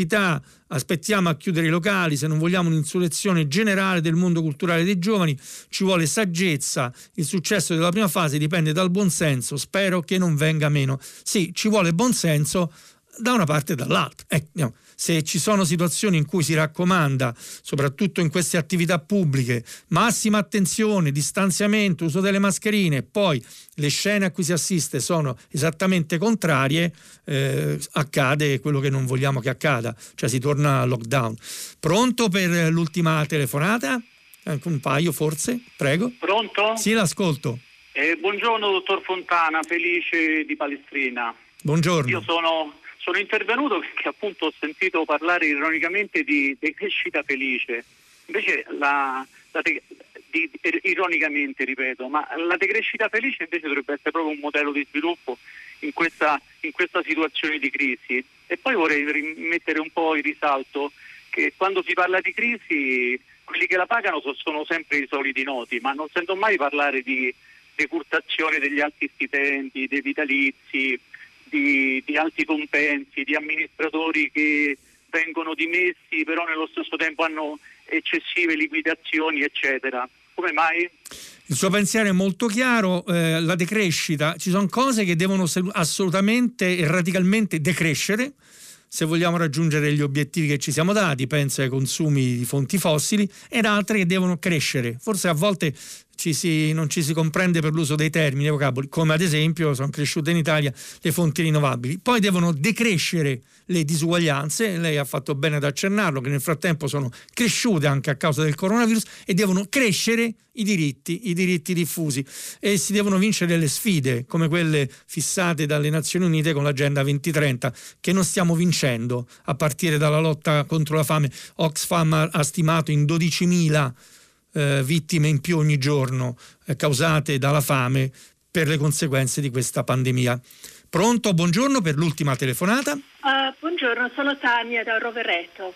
aspettiamo a chiudere i locali, se non vogliamo un'insurrezione generale del mondo culturale dei giovani, ci vuole saggezza, il successo della prima fase dipende dal buonsenso, spero che non venga meno. Sì, ci vuole buonsenso da una parte e dall'altra. No se ci sono situazioni in cui si raccomanda, soprattutto in queste attività pubbliche, massima attenzione, distanziamento, uso delle mascherine, poi le scene a cui si assiste sono esattamente contrarie, eh, accade quello che non vogliamo che accada, cioè si torna a lockdown. Pronto per l'ultima telefonata? Anche un paio forse? Prego. Pronto? Sì, l'ascolto. Eh, buongiorno dottor Fontana, felice di Palestrina. Buongiorno. Io sono sono intervenuto perché appunto ho sentito parlare ironicamente di decrescita felice. Invece la, la di, ironicamente ripeto, ma la decrescita felice invece dovrebbe essere proprio un modello di sviluppo in questa, in questa situazione di crisi. E poi vorrei mettere un po' in risalto che quando si parla di crisi quelli che la pagano sono sempre i soliti noti, ma non sento mai parlare di decurtazione degli alti stipendi, dei vitalizi, di, di alti compensi, di amministratori che vengono dimessi però nello stesso tempo hanno eccessive liquidazioni, eccetera. Come mai? Il suo pensiero è molto chiaro, eh, la decrescita, ci sono cose che devono assolutamente e radicalmente decrescere se vogliamo raggiungere gli obiettivi che ci siamo dati, penso ai consumi di fonti fossili, ed altre che devono crescere. Forse a volte ci si, non ci si comprende per l'uso dei termini, vocaboli, come ad esempio sono cresciute in Italia le fonti rinnovabili. Poi devono decrescere le disuguaglianze, lei ha fatto bene ad accennarlo, che nel frattempo sono cresciute anche a causa del coronavirus e devono crescere i diritti, i diritti diffusi e si devono vincere le sfide come quelle fissate dalle Nazioni Unite con l'Agenda 2030 che non stiamo vincendo a partire dalla lotta contro la fame. Oxfam ha stimato in 12.000 eh, vittime in più ogni giorno eh, causate dalla fame per le conseguenze di questa pandemia. Pronto, buongiorno per l'ultima telefonata. Uh, buongiorno, sono Tania da Rovereto.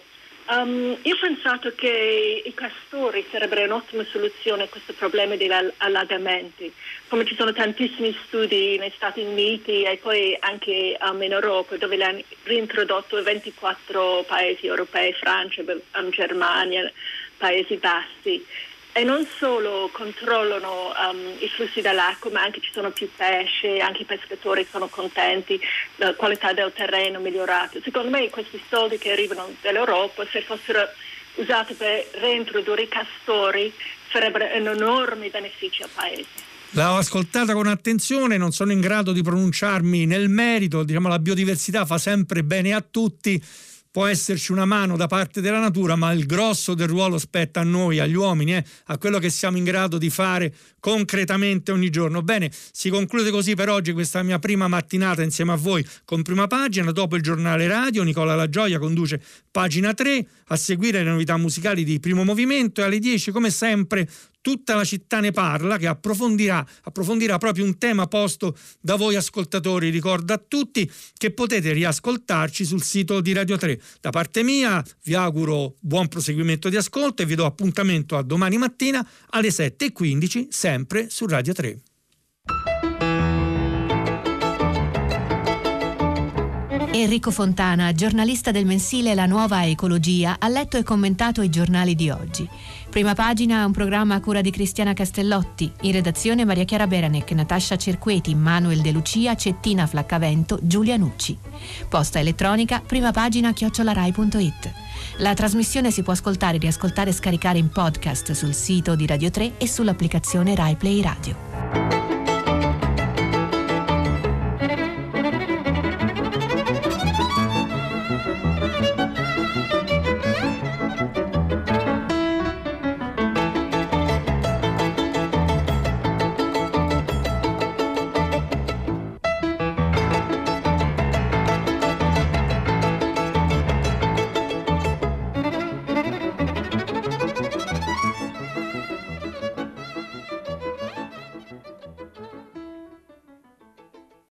Um, io ho pensato che i castori sarebbero un'ottima soluzione a questo problema degli allagamenti, come ci sono tantissimi studi negli Stati Uniti e poi anche um, in Europa dove l'hanno reintrodotto in 24 paesi europei, Francia, Germania, Paesi Bassi e non solo controllano um, i flussi dell'acqua, ma anche ci sono più pesce, anche i pescatori sono contenti, la qualità del terreno è migliorata. Secondo me questi soldi che arrivano dall'Europa, se fossero usati per reintrodurre i castori, sarebbero un enorme beneficio al Paese. L'ho ascoltata con attenzione, non sono in grado di pronunciarmi nel merito, diciamo la biodiversità fa sempre bene a tutti può esserci una mano da parte della natura, ma il grosso del ruolo spetta a noi, agli uomini, eh, a quello che siamo in grado di fare concretamente ogni giorno. Bene, si conclude così per oggi questa mia prima mattinata insieme a voi con prima pagina, dopo il giornale radio, Nicola La Gioia conduce pagina 3, a seguire le novità musicali di primo movimento e alle 10 come sempre Tutta la città ne parla, che approfondirà, approfondirà proprio un tema posto da voi ascoltatori. Ricordo a tutti che potete riascoltarci sul sito di Radio 3. Da parte mia vi auguro buon proseguimento di ascolto e vi do appuntamento a domani mattina alle 7.15 sempre su Radio 3. Enrico Fontana, giornalista del mensile La Nuova Ecologia, ha letto e commentato i giornali di oggi. Prima pagina un programma a cura di Cristiana Castellotti, in redazione Maria Chiara Beranec, Natascia Cerqueti, Manuel De Lucia, Cettina Flaccavento, Giulia Nucci. Posta elettronica, prima pagina chiocciolarai.it. La trasmissione si può ascoltare, riascoltare e scaricare in podcast sul sito di Radio 3 e sull'applicazione Rai Play Radio.